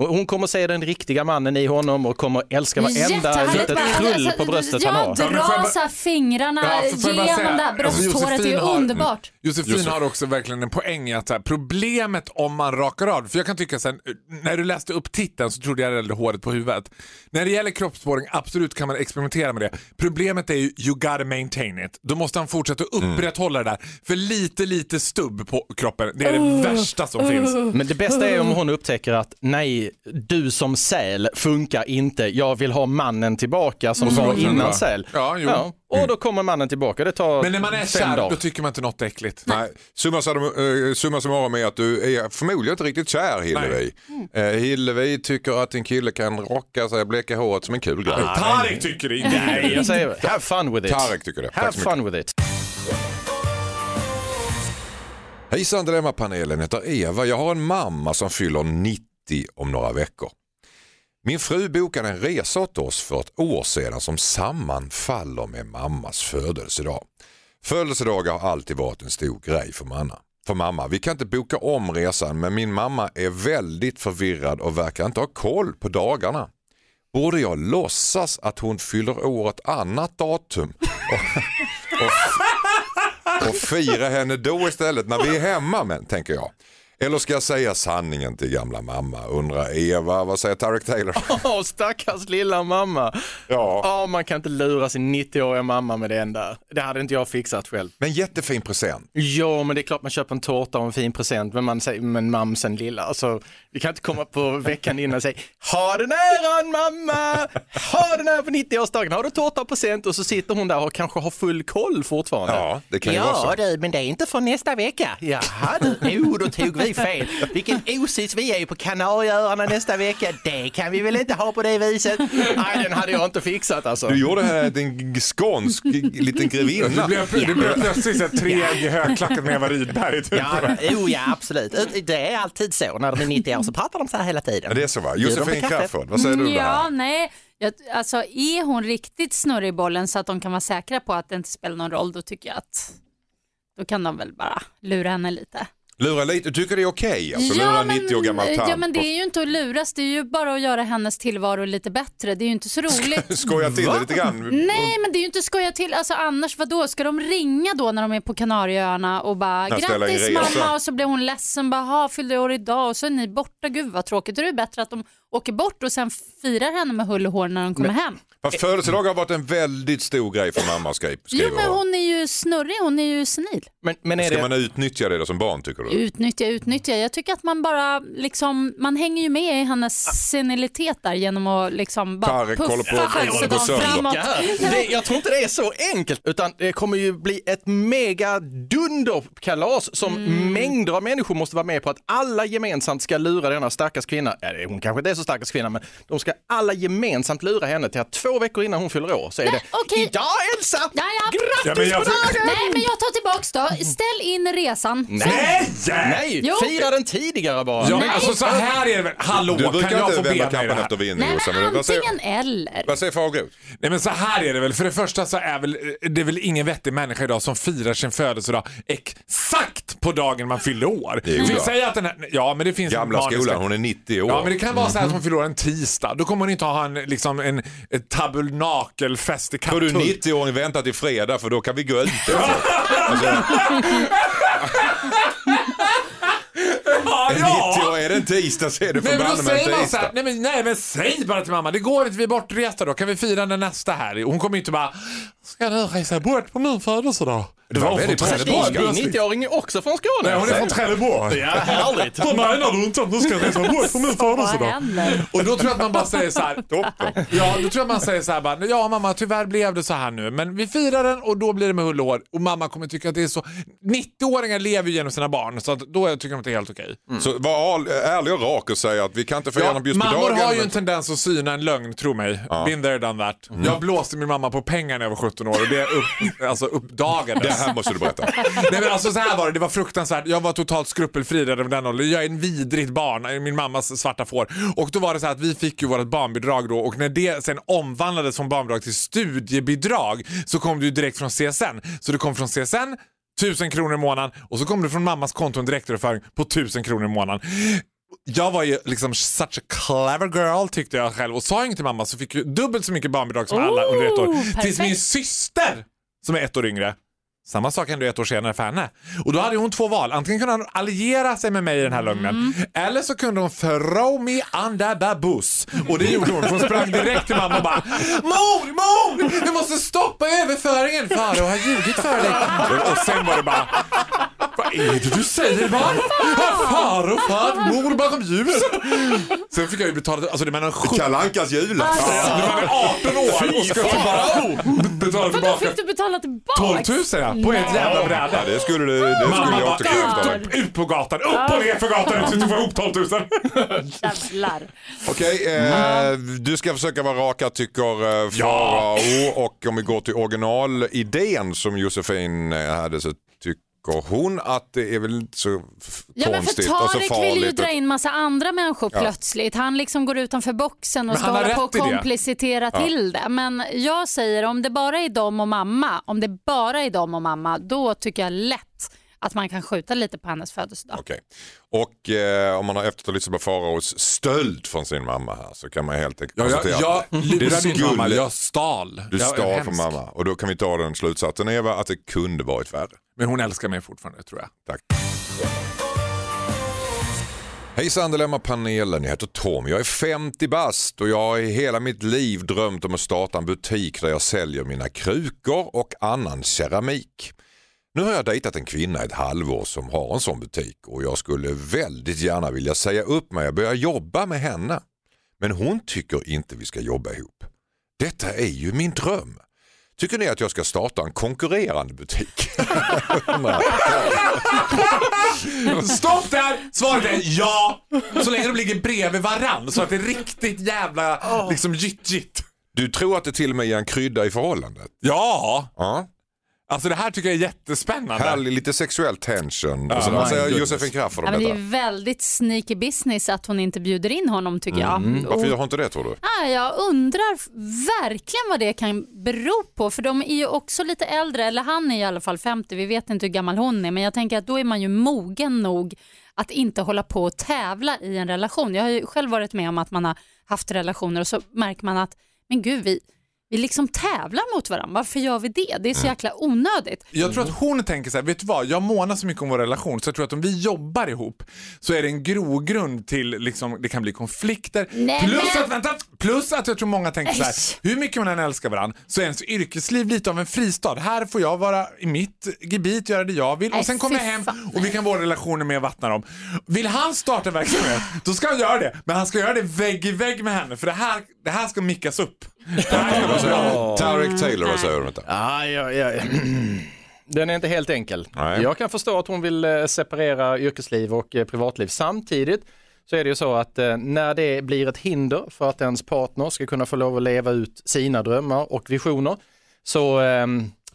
D: Och hon kommer se den riktiga mannen i honom och kommer älska varenda litet krull
B: Alltså,
D: på bröstet
B: jag
D: han har.
A: Jag
B: drar fingrarna
A: Ja,
B: genom
A: säga,
B: det här
A: alltså,
B: brösthåret, det är underbart.
A: Josefin
F: Josef-
A: har också verkligen en poäng i att så här, problemet om man rakar av, för jag kan tycka sen, när du läste upp titeln så trodde jag det gällde håret på huvudet. När det gäller kroppsspåring, absolut kan man experimentera med det. Problemet är ju you gotta maintain it. Då måste han fortsätta att upprätthålla det där. För lite, lite stubb på kroppen, det är det värsta som finns.
D: Men det bästa är om hon upptäcker att nej, du som säl funkar inte. Jag vill ha mannen tillbaka som var
A: det
D: innan säl.
A: Ja, jo.
D: Och då kommer mannen tillbaka. Det tar
A: Men när man är kär, då tycker man inte något äckligt.
F: Nej, summa, eh, summa summarum är att du är förmodligen inte riktigt kär Hillevi. Eh, Hillevi tycker att en kille kan rocka sig, bleka håret som en kul grej.
A: Tarek tycker det inte.
D: Nej, jag säger have fun with it.
F: Tarek tycker det.
D: Have fun with it.
F: Hejsan Dilemmapanelen, heter Eva. Jag har en mamma som fyller 90 om några veckor. Min fru bokade en resa åt oss för ett år sedan som sammanfaller med mammas födelsedag. Födelsedagar har alltid varit en stor grej för mamma. För mamma. Vi kan inte boka om resan men min mamma är väldigt förvirrad och verkar inte ha koll på dagarna. Borde jag låtsas att hon fyller år ett annat datum och, och, och fira henne då istället när vi är hemma men, tänker jag. Eller ska jag säga sanningen till gamla mamma undrar Eva. Vad säger Tarek Taylor?
D: Åh, stackars lilla mamma.
F: Ja.
D: Ja, man kan inte lura sin 90-åriga mamma med den där. Det hade inte jag fixat själv.
F: Men jättefin present.
D: Ja, men det är klart man köper en tårta och en fin present, men man säger, men mamsen lilla, alltså, vi kan inte komma på veckan innan och säga, ha den äran mamma, ha den här på 90-årsdagen, har du tårta och present och så sitter hon där och kanske har full koll fortfarande.
F: Ja, det kan ju
D: ja,
F: vara så.
D: du, men det är inte för nästa vecka. Jaha du, jo då tog vi fel. Vilken osis vi är ju på Kanarieöarna nästa vecka. Det kan vi väl inte ha på det viset. Nej, den hade jag inte fixat alltså.
F: Du gjorde här till en skånsk liten grevinna.
A: blev, det blev plötsligt så här tre högklackat med Eva Rydberg. Typ.
D: Ja, jo, ja, absolut. Det är alltid så. När de är 90 år så pratar de så här hela tiden.
F: Ja, det är så va? Josefin
D: kaffe?
F: Crafoord, vad säger du om det
B: Ja,
F: här?
B: nej. Jag, alltså, är hon riktigt snurrig i bollen så att de kan vara säkra på att det inte spelar någon roll, då tycker jag att då kan de väl bara lura henne lite.
F: Lura lite, du tycker det är okej? alltså, lura en 90 år gammal tant?
B: ja, men det är ju inte att luras, det är ju bara att göra hennes tillvaro lite bättre. Det är ju inte så roligt.
F: Skoja till det lite grann?
B: Nej, men det är ju inte skoja till. Alltså annars, vadå? Ska de ringa då när de är på Kanarieöarna och bara
F: Ja,
B: grattis
F: resa."
B: mamma och så blir hon ledsen, bara ha fyllde år idag och så är ni borta. Gud vad tråkigt. Då är det bättre att de åker bort och sen firar henne med hull och hår när de kommer hem.
F: Fast födelsedagar har varit en väldigt stor grej för mamma skri-
B: Jo
F: skriver
B: men
F: hon.
B: är ju snurrig, hon är ju senil.
D: Men, men är
F: Ska
D: det...
F: man utnyttja det då som barn tycker du?
B: Utnyttja, utnyttja. Jag tycker att man bara liksom, man hänger ju med i hennes senilitet där genom att liksom bara
F: Tarek
B: puffa födelsedagen framåt.
D: Det, jag tror inte det är så enkelt utan det kommer ju bli ett mega dunderkalas som
B: Mm.
D: mängder av människor måste vara med på att alla gemensamt ska lura denna stackars kvinna, ja, hon kanske inte är så stackars kvinna men de ska alla gemensamt lura henne till att två två veckor innan hon fyller år så är det
B: okej.
D: Idag Elsa!
B: Ja, ja.
A: Ja, men jag,
B: Nej, men jag tar tillbaks då. Ställ in resan.
A: nej!
D: Nej,
B: Jo.
D: fira den tidigare bara.
A: Ja, men
B: Nej.
A: alltså så här är det väl. Hallå,
F: Du
A: kan
F: brukar
A: jag få
F: inte
A: be
F: vända
A: mig det
F: kappan
A: här?
F: efter vinden
B: Nej,
F: Jossan.
B: men
F: Vad säger,
B: antingen eller.
F: vad säger Fagerud?
A: Nej men så här är det väl. För det första så är väl, det är väl ingen vettig människa idag som firar sin födelsedag exakt på dagen man fyller år.
F: Jo,
A: Vi säger att den här, ja men det finns
F: Gamla
A: maniska-
F: skolan, hon är 90 år.
A: Ja men det kan vara så här att hon fyller år en tisdag. Då kommer hon inte ha en, liksom en, en tabernakelfest i
F: Får du
A: Katthult.
F: 90-åring vänta till fredag för då kan vi gå ut. Alltså,
A: Ja,
F: en
A: ja.
F: 90 år, är det en tisdag så är det
A: Nej
F: för
A: men då
F: banne mig
A: säger
F: en
A: man så här,
F: tisdag.
A: nej men, nej men säg bara till mamma, det går inte, vi är bortresta då, kan vi fira den nästa här? Hon kommer inte bara, ska du resa bort på min födelsedag? Det
F: var väldigt
A: från. Trelleborg.
D: Din 90-åring är också från Skåne.
A: Nej hon är från Trelleborg.
D: Ja, härligt.
A: Vad menar du inte att du ska resa bort på min födelsedag? Och då tror jag att man bara säger så här, ja då tror jag man säger så här bara, ja mamma tyvärr blev det så här nu men vi firar den och då blir det med hull och hår och mamma kommer tycka att det är så, 90-åringar lever ju genom sina barn så att då tycker de att det är helt okej.
F: Så var ärlig och rak och säg att vi kan inte få igenom just på
A: mammor
F: dagen.
A: har ju en tendens att syna en lögn, tro mig. Been there, done that. Jag blåste min mamma på pengar när jag var 17 år och det upp, alltså uppdagades.
F: Det här måste du berätta.
A: Nej, men alltså så här var det, det var fruktansvärt. Jag var totalt skrupelfri redan vid den åldern. Jag är en vidrigt barn, min mammas svarta får. Och då var det så att vi fick ju vårt barnbidrag då och när det sen omvandlades från barnbidrag till studiebidrag så kom det ju direkt från CSN. Så det kom från CSN 1000 kronor i månaden och så kom det från mammas konto en direktöverföring på 1000 kronor i månaden. Jag var ju liksom such a clever girl tyckte jag själv och sa inget till mamma så fick jag dubbelt så mycket barnbidrag som alla under ett år.
B: Oh,
A: Tills
B: perfekt.
A: min syster som är ett år yngre samma sak hände ett år senare för henne. Och då hade hon två val. Antingen kunde hon alliera sig med mig i den här lögnen
B: Mm.
A: eller så kunde hon throw me under the bus. Och det gjorde hon. Hon sprang direkt till mamma och bara Mor, mor! Vi måste stoppa överföringen. Farao har ljugit för dig. Och sen var det bara Vad är det du säger barn? Har farao farmor bakom ljuset? Sen fick jag ju betala, alltså det menar sju...
F: Kalle Ankas julafton.
A: Ja, nu var vi 18 år och ska bara betala
B: Vadå
A: tillbaka
B: fick du betala tillbaks?
A: 12 000 ja, på ett jävla
F: Ja,
A: bräde.
F: det skulle, du, det skulle
A: Mamma
F: jag återkräva dig.
A: ut, ut på gatan, upp och ner för gatan tills du får ihop 12 000.
B: Jävlar.
F: Okej, eh, du ska försöka vara raka tycker eh, Farao och om vi går till originalidén som Josefin eh, hade så tycker hon att det är väl inte så
B: Ja för
F: konstigt och så
B: Tarek vill ju
F: farligt.
B: dra in massa andra människor
F: Ja.
B: plötsligt. Han liksom går utanför boxen och ska hålla på och
A: i det.
B: komplicitera till det. Men jag säger om det bara är dem och mamma, om det bara är dem och mamma, då tycker jag lätt att man kan skjuta lite på hennes födelsedag.
F: Okej. Och eh, om man har efterlyst på Faraos stöld från sin mamma här så kan man helt enkelt
A: Ja, jag,
F: konstatera
A: jag
F: att det
A: lurade min mamma, jag stal.
F: Du
A: Jag är
F: stal från
A: hemsk.
F: mamma och då kan vi ta den slutsatsen Eva att det kunde varit värre.
A: Men hon älskar mig fortfarande tror jag.
F: Tack. Hejsan Dilemma-panelen, jag heter Tom. Jag är 50 bast och jag har i hela mitt liv drömt om att starta en butik där jag säljer mina krukor och annan keramik. Nu har jag dejtat en kvinna i ett halvår som har en sån butik och jag skulle väldigt gärna vilja säga upp mig och börja jobba med henne. Men hon tycker inte vi ska jobba ihop. Detta är ju min dröm. Tycker ni att jag ska starta en konkurrerande butik?
A: Stopp där! Svaret är ja! Så länge de ligger bredvid varann så att det är riktigt jävla liksom jitt-jitt.
F: Du tror att det till och med ger en krydda i förhållandet?
A: Ja!
F: Ja.
A: Alltså det här tycker jag är jättespännande.
F: Härlig, lite sexuell tension.
A: Ja,
F: och så,
A: my
F: vad säger
A: goodness.
F: Josefin Crafoord
B: Ja,
F: om
B: men det
F: detta?
B: är väldigt sneaky business att hon inte bjuder in honom tycker jag.
F: Mm. Varför gör hon inte det tror du?
B: Ja, jag undrar verkligen vad det kan bero på för de är ju också lite äldre, eller han är i alla fall 50, vi vet inte hur gammal hon är men jag tänker att då är man ju mogen nog att inte hålla på och tävla i en relation. Jag har ju själv varit med om att man har haft relationer och så märker man att men gud vi, vi liksom tävlar mot varandra, varför gör vi det? Det är så jäkla onödigt.
A: Jag tror att hon tänker så här, vet du vad, jag månar så mycket om vår relation så jag tror att om vi jobbar ihop så är det en grogrund till, liksom, det kan bli konflikter.
B: Nej,
A: plus,
B: men-
A: att, vänta, plus att jag tror många tänker så här, hur mycket man än älskar varandra så är ens yrkesliv lite av en fristad. Här får jag vara i mitt gebit, göra det jag vill och sen kommer jag hem och vi kan våra relationer med vattna dem. Vill han starta en verksamhet, då ska han göra det. Men han ska göra det vägg i vägg med henne för det här, det här ska mickas upp.
F: Tarek Taylor, vad säger du om detta?
D: Ah, ja, ja. Den är inte helt enkel.
F: Nej.
D: Jag kan förstå att hon vill eh, separera yrkesliv och eh, privatliv. Samtidigt så är det ju så att eh, när det blir ett hinder för att ens partner ska kunna få lov att leva ut sina drömmar och visioner så eh,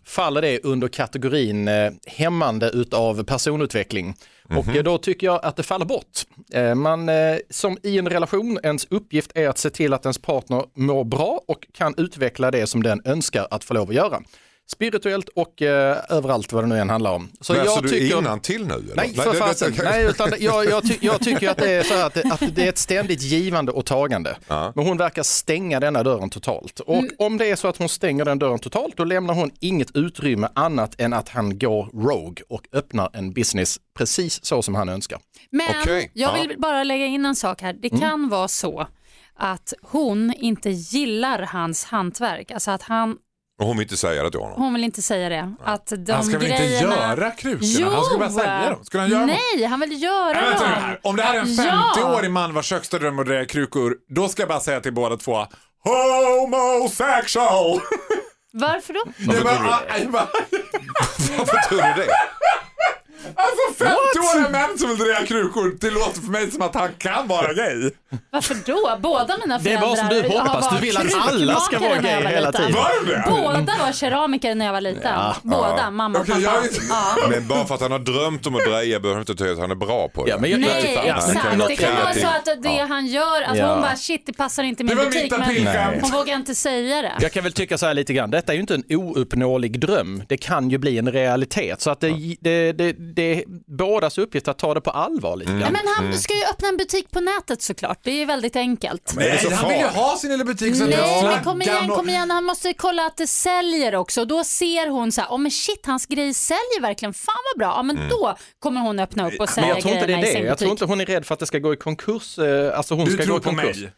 D: faller det under kategorin eh, hämmande utav personutveckling. Och eh, då tycker jag att det faller bort. Eh, man, eh, som i en relation, ens uppgift är att se till att ens partner mår bra och kan utveckla det som den önskar att få lov att göra. Spirituellt och eh, överallt vad det nu än handlar om. Så
F: Läser
D: jag
F: du
D: tycker...
F: innan till nu? Eller?
D: Nej, för fasen. Nej, utan jag, jag, ty, jag tycker att det är så här att det, att det är ett ständigt givande och tagande.
F: Ja.
D: Men hon verkar stänga denna dörren totalt. Och
B: Mm.
D: om det är så att hon stänger den dörren totalt, då lämnar hon inget utrymme annat än att han går rogue och öppnar en business precis så som han önskar.
B: Men
F: Okej,
B: jag
F: ja.
B: vill bara lägga in en sak här. Det
D: Mm.
B: kan vara så att hon inte gillar hans hantverk. Alltså att han,
F: Och hon vill inte säga det till honom.
B: hon vill inte säga det. Att de
A: Han ska väl inte
B: grejerna...
A: göra krukorna? Han ska bara sälja dem. Skulle han göra dem?
B: Nej, han vill göra
A: nu
B: dem.
A: Om det här är en
B: Ja.
A: 50-årig man vars högsta dröm är att dreja krukor, då ska jag bara säga till båda två homosexual.
B: Varför då?
F: Varför tror du det?
A: alltså 50-åriga män som vill dreja krukor, det låter för mig som att han kan vara gay.
B: Varför då? Båda mina
D: Det är
B: föräldrar
D: bara som du hoppas. Du vill att alla ska vara gay
B: var
D: hela tiden.
A: Var det?
B: Båda var keramiker när jag var liten. Båda, mamma och
A: Okej,
B: pappa.
A: jag
B: Ja.
F: Men bara för att han har drömt om att dreja behöver inte betyda att han är bra på det.
D: Ja, men jag-
B: Nej,
D: Ja,
B: exakt. Det kan vara så att det
F: Ja.
B: han gör, att
D: Ja.
B: hon bara shit det passar inte min
A: Det var
B: butik men hon vågar inte säga det.
D: Jag kan väl tycka så här lite grann, detta är ju inte en ouppnåelig dröm. Det kan ju bli en realitet. Så att det, det, det, det är bådas uppgift att ta det på allvar lite grann.
B: men han ska ju öppna en butik på nätet såklart, det är väldigt enkelt.
F: Men så
A: han vill ju ha sin lilla butik. Så
B: Nej men kom igen, kom igen, han måste kolla att det säljer också. Och Då ser hon så här, oh, men shit hans grej säljer verkligen, fan vad bra. Ja men då kommer hon öppna upp och sälja
D: jag tror inte det
B: grejerna i sin
D: Jag tror
B: butik.
D: inte hon är rädd för att det ska gå i konkurs. eh, Alltså hon
A: Du
D: ska gå
A: tror
D: i
A: på
D: konkurs.
A: mig?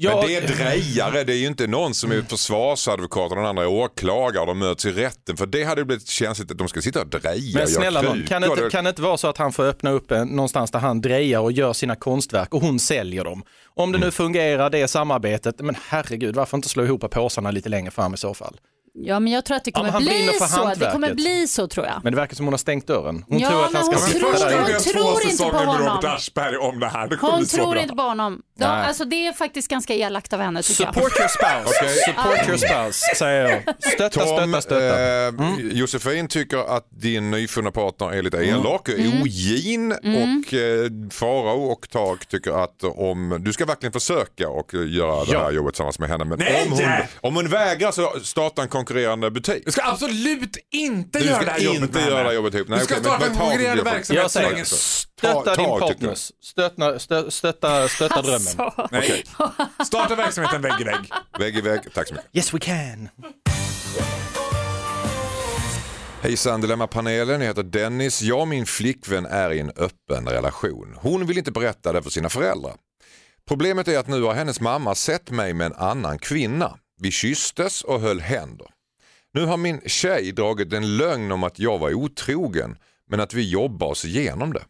D: Ja,
F: Men det är drejare, det är ju inte någon som är försvarsadvokat och den andra är åklagare och de möts i rätten. För det hade blivit känsligt att de ska sitta och dreja
D: Men snälla nån, kan det, inte, kan det inte vara så att han får öppna upp en, någonstans där han drejar och gör sina konstverk och hon säljer dem? Om
F: Mm.
D: det nu fungerar det samarbetet, men herregud varför inte slå ihop påsarna lite längre fram i så fall?
B: Ja men jag tror att det
D: Ja,
B: kommer
D: brinner
B: bli så. Det kommer bli så tror jag.
D: Men det verkar som hon har stängt dörren. Hon
B: Ja,
D: tror att
B: men
D: han ska
B: hon
D: sitta
B: tror-
D: där
B: hon
A: jag
B: tror inte på honom.
A: Robert Aschberg om det här. Det
B: Hon tror inte på honom. De,
D: Nej.
B: alltså, det är faktiskt ganska elakt av henne tycker jag.
D: Support your spouse,
F: Okej.
D: support your spouse säger jag. Stötta,
F: Tom,
D: stötta, stötta.
F: Eh, Josefin tycker att din nyfunna partner är lite elak,
B: Mm.
F: ogin och eh, Farao och Tag tycker att om du ska verkligen försöka och göra det
D: Ja.
F: här jobbet tillsammans med henne. Men
A: Nej!
F: om hon, om hon vägrar så starta en konkurrerande butik.
A: Du ska absolut inte
F: Du
A: göra
F: ska
A: det här jobbet
F: inte
A: med
F: göra
A: henne.
F: det här jobbet ihop. Nej,
A: Du ska starta en konkurrerande verksamhet
D: Jag säger. Stötta
F: Ta-
D: din partners, stötta, stö, stötta, stötta drömmen.
B: Alltså.
A: Nej. Starta verksamheten vägg i vägg.
F: Vägg i vägg. Tack så mycket.
D: Yes we can.
F: Hejsan Dilemmapanelen, jag heter Dennis. Jag och min flickvän är i en öppen relation. Hon vill inte berätta det för sina föräldrar. Problemet är att nu har hennes mamma sett mig med en annan kvinna. Vi kysstes och höll händer. Nu har min tjej dragit en lögn om att jag var otrogen men att vi jobbar oss igenom det.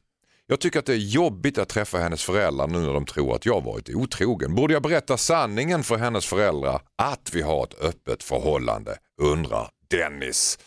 F: Jag tycker att det är jobbigt att träffa hennes föräldrar nu när de tror att jag varit otrogen. Borde jag berätta sanningen för hennes föräldrar att vi har ett öppet förhållande? Undrar Dennis.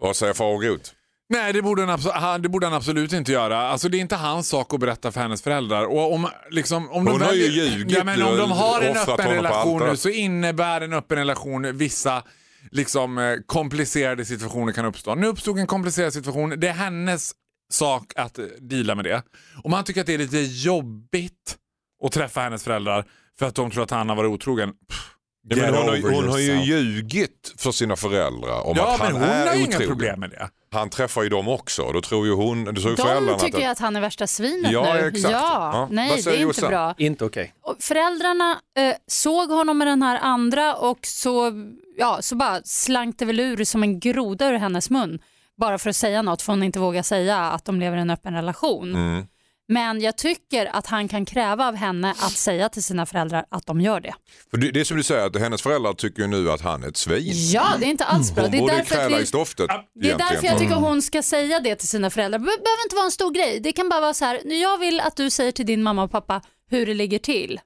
F: Vad säger Farao Groth?
A: Nej, det borde, han det borde han absolut inte göra. Alltså, det är inte hans sak att berätta för hennes föräldrar. Och om, liksom, om
F: Hon
A: de
F: har ju ljugit
A: ja, men om de har en öppen relation nu så innebär en öppen relation vissa liksom, eh, komplicerade situationer kan uppstå. Nu uppstod en komplicerad situation. Det är hennes sak att eh, deala med det. Om han tycker att det är lite jobbigt att träffa hennes föräldrar för att de tror att han har varit otrogen. Pff,
F: Ja, hon, har, hon har ju ljugit för sina föräldrar om
A: Ja,
F: att han
A: men hon
F: är
A: har ju
F: otrogen.
A: inga problem med det.
F: Han träffar ju dem också då tror ju hon, då tror ju föräldrarna
B: De tycker
F: att...
B: att han är värsta svinet
F: Ja,
B: nu.
F: exakt.
B: Ja,
F: Ja.
B: nej det är inte bra.
D: Inte okej.
B: Och föräldrarna eh, såg honom med den här andra och så, ja, så bara slank det väl ur som en groda ur hennes mun. Bara för att säga något för hon inte vågar säga att de lever i en öppen relation.
F: Mm.
B: Men jag tycker att han kan kräva av henne att säga till sina föräldrar att de gör det.
F: För det, det är som du säger, att hennes föräldrar tycker nu att han är ett svin.
B: Ja, det är inte alls bra.
F: Hon
B: Det är
F: borde kräva
B: vi-
F: i stoftet.
B: Det är därför jag tycker hon ska säga det till sina föräldrar. Det be- behöver inte vara en stor grej. Det kan bara vara så här, jag vill att du säger till din mamma och pappa hur det ligger till.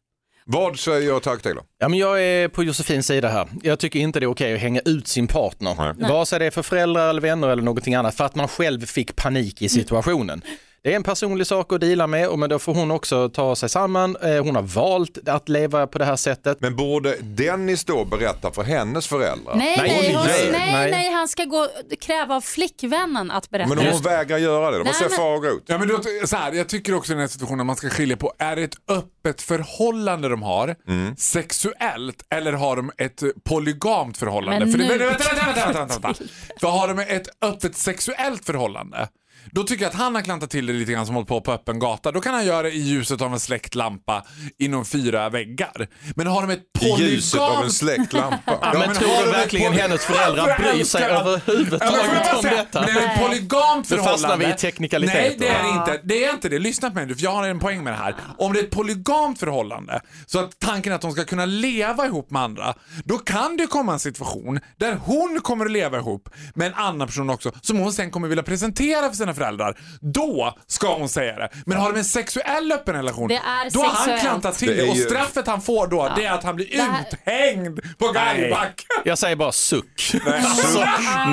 F: Vad säger jag tack till?
D: Ja, men jag är på Josefins sida här. Jag tycker inte det är okej att hänga ut sin partner.
F: Nej.
D: Vare sig det är för föräldrar eller vänner eller någonting annat för att man själv fick panik i situationen. Det är en personlig sak att dela med, och men då får hon också ta sig samman. Eh, Hon har valt att leva på det här sättet.
F: Men borde Dennis då berätta för hennes föräldrar?
B: Nej,
D: Nej,
B: hon,
D: nej,
B: nej, nej,
D: nej.
B: han ska gå, kräva av flickvännen att berätta.
F: Men om hon vägrar göra det, då? vad
B: Nej,
F: säger
B: men-
F: ut?
A: Ja, men då, så här, jag tycker också i den här situationen man ska skilja på, är det ett öppet förhållande de har,
F: Mm.
A: sexuellt, eller har de ett polygamt förhållande?
B: Men
A: För det,
B: nu-
A: vänta, vänta, vänta, vänta, vänta, vänta. För har de ett öppet sexuellt förhållande, då tycker jag att han har klantat till det lite grann som hållit på på öppen gata. Då kan han göra det i ljuset av en släckt lampa inom fyra väggar. Men har de ett
F: I
A: polygamt...
F: ljuset av en släckt lampa.
D: Ja, men
A: men
D: tror
A: har
D: du verkligen hennes föräldrar bryr sig överhuvudtaget om detta?
A: Men är det ett polygamt
D: Nu
A: förhållande?
D: fastnar vi i teknikaliteter.
A: Nej, det är det inte. Det är inte det. Lyssna på mig nu, för jag har en poäng med det här. Om det är ett polygamt förhållande, så att tanken är att de ska kunna leva ihop med andra, då kan det komma en situation där hon kommer att leva ihop med en annan person också, som hon sen kommer vilja presentera för sina föräldrar. Då ska hon säga det. Men har de en sexuell öppen relation,
B: Det är
A: då har han klantat till
F: Det
A: det.
F: är
A: Och straffet han får då, det är att han blir
B: Det här-
A: uthängd på galgbacken.
D: Jag säger bara suck.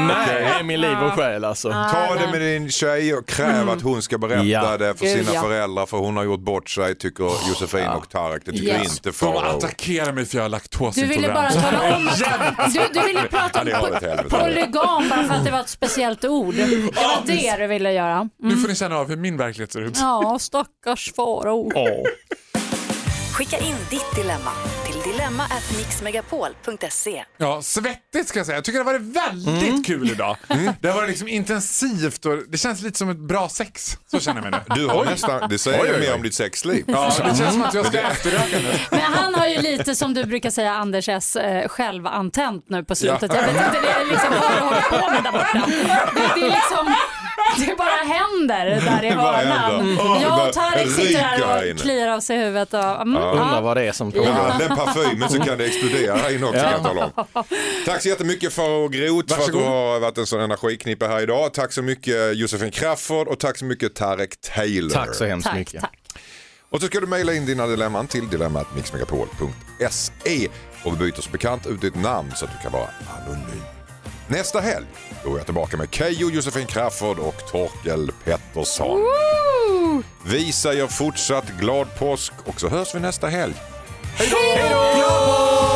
D: Nej, min liv och själ alltså.
F: Ta det med din tjej och kräv att hon ska berätta
D: Ja.
F: det för sina
B: ja.
F: föräldrar för hon har gjort bort sig tycker Josefin och Tarek. Det tycker
B: Yes.
F: inte
A: De
F: Farao.
A: attackerar mig för jag har
B: Du ville bara tala om att... Du, du ville prata
F: Ja, det
B: om polygam bara för att det var ett speciellt ord. Det var det du ville göra.
A: Nu får ni känna av hur min verklighet ser ut.
B: Ja, stackars farao.
G: Skicka in ditt dilemma till dilemma@mixmegapol.se.
A: Ja, svettigt ska jag säga. Jag tycker det har varit väldigt
F: Mm.
A: kul idag. Det har varit liksom intensivt och det känns lite som ett bra sex. Så känner jag mig nu.
F: Du har nästan, det säger
A: Oj, oj, oj.
F: mer om ditt sexliv.
A: Ja, det känns som att jag ska efterröka nu.
B: Men han har ju lite som du brukar säga Anders S eh, självantänt nu på slutet. Jag vet inte det är liksom vad du håller på med där borta. Det är liksom det bara händer där i hörnan.
F: det
B: Jag och Tarek sitter här och kliar av sig huvudet. Och, mm,
D: Undrar
B: ja.
D: vad det är som pågår.
F: den parfymen så kan det explodera här inne också kan jag tala om. Tack så jättemycket för Groth för att du har varit en sån energiknippe här idag. Tack så mycket Josefin Crafoord och tack så mycket Tarek Taylor.
D: Tack så hemskt
B: Tack,
D: mycket.
B: tack.
F: Och så ska du mejla in dina dilemman till dilemmatmixmegapol.se och vi byter som bekant ut ditt namn så att du kan vara anonym. Nästa helg då är jag tillbaka med Keyyo, Josefin Crafoord och Torkel Pettersson. Vi säger fortsatt glad påsk och så hörs vi nästa helg.
B: Hej då!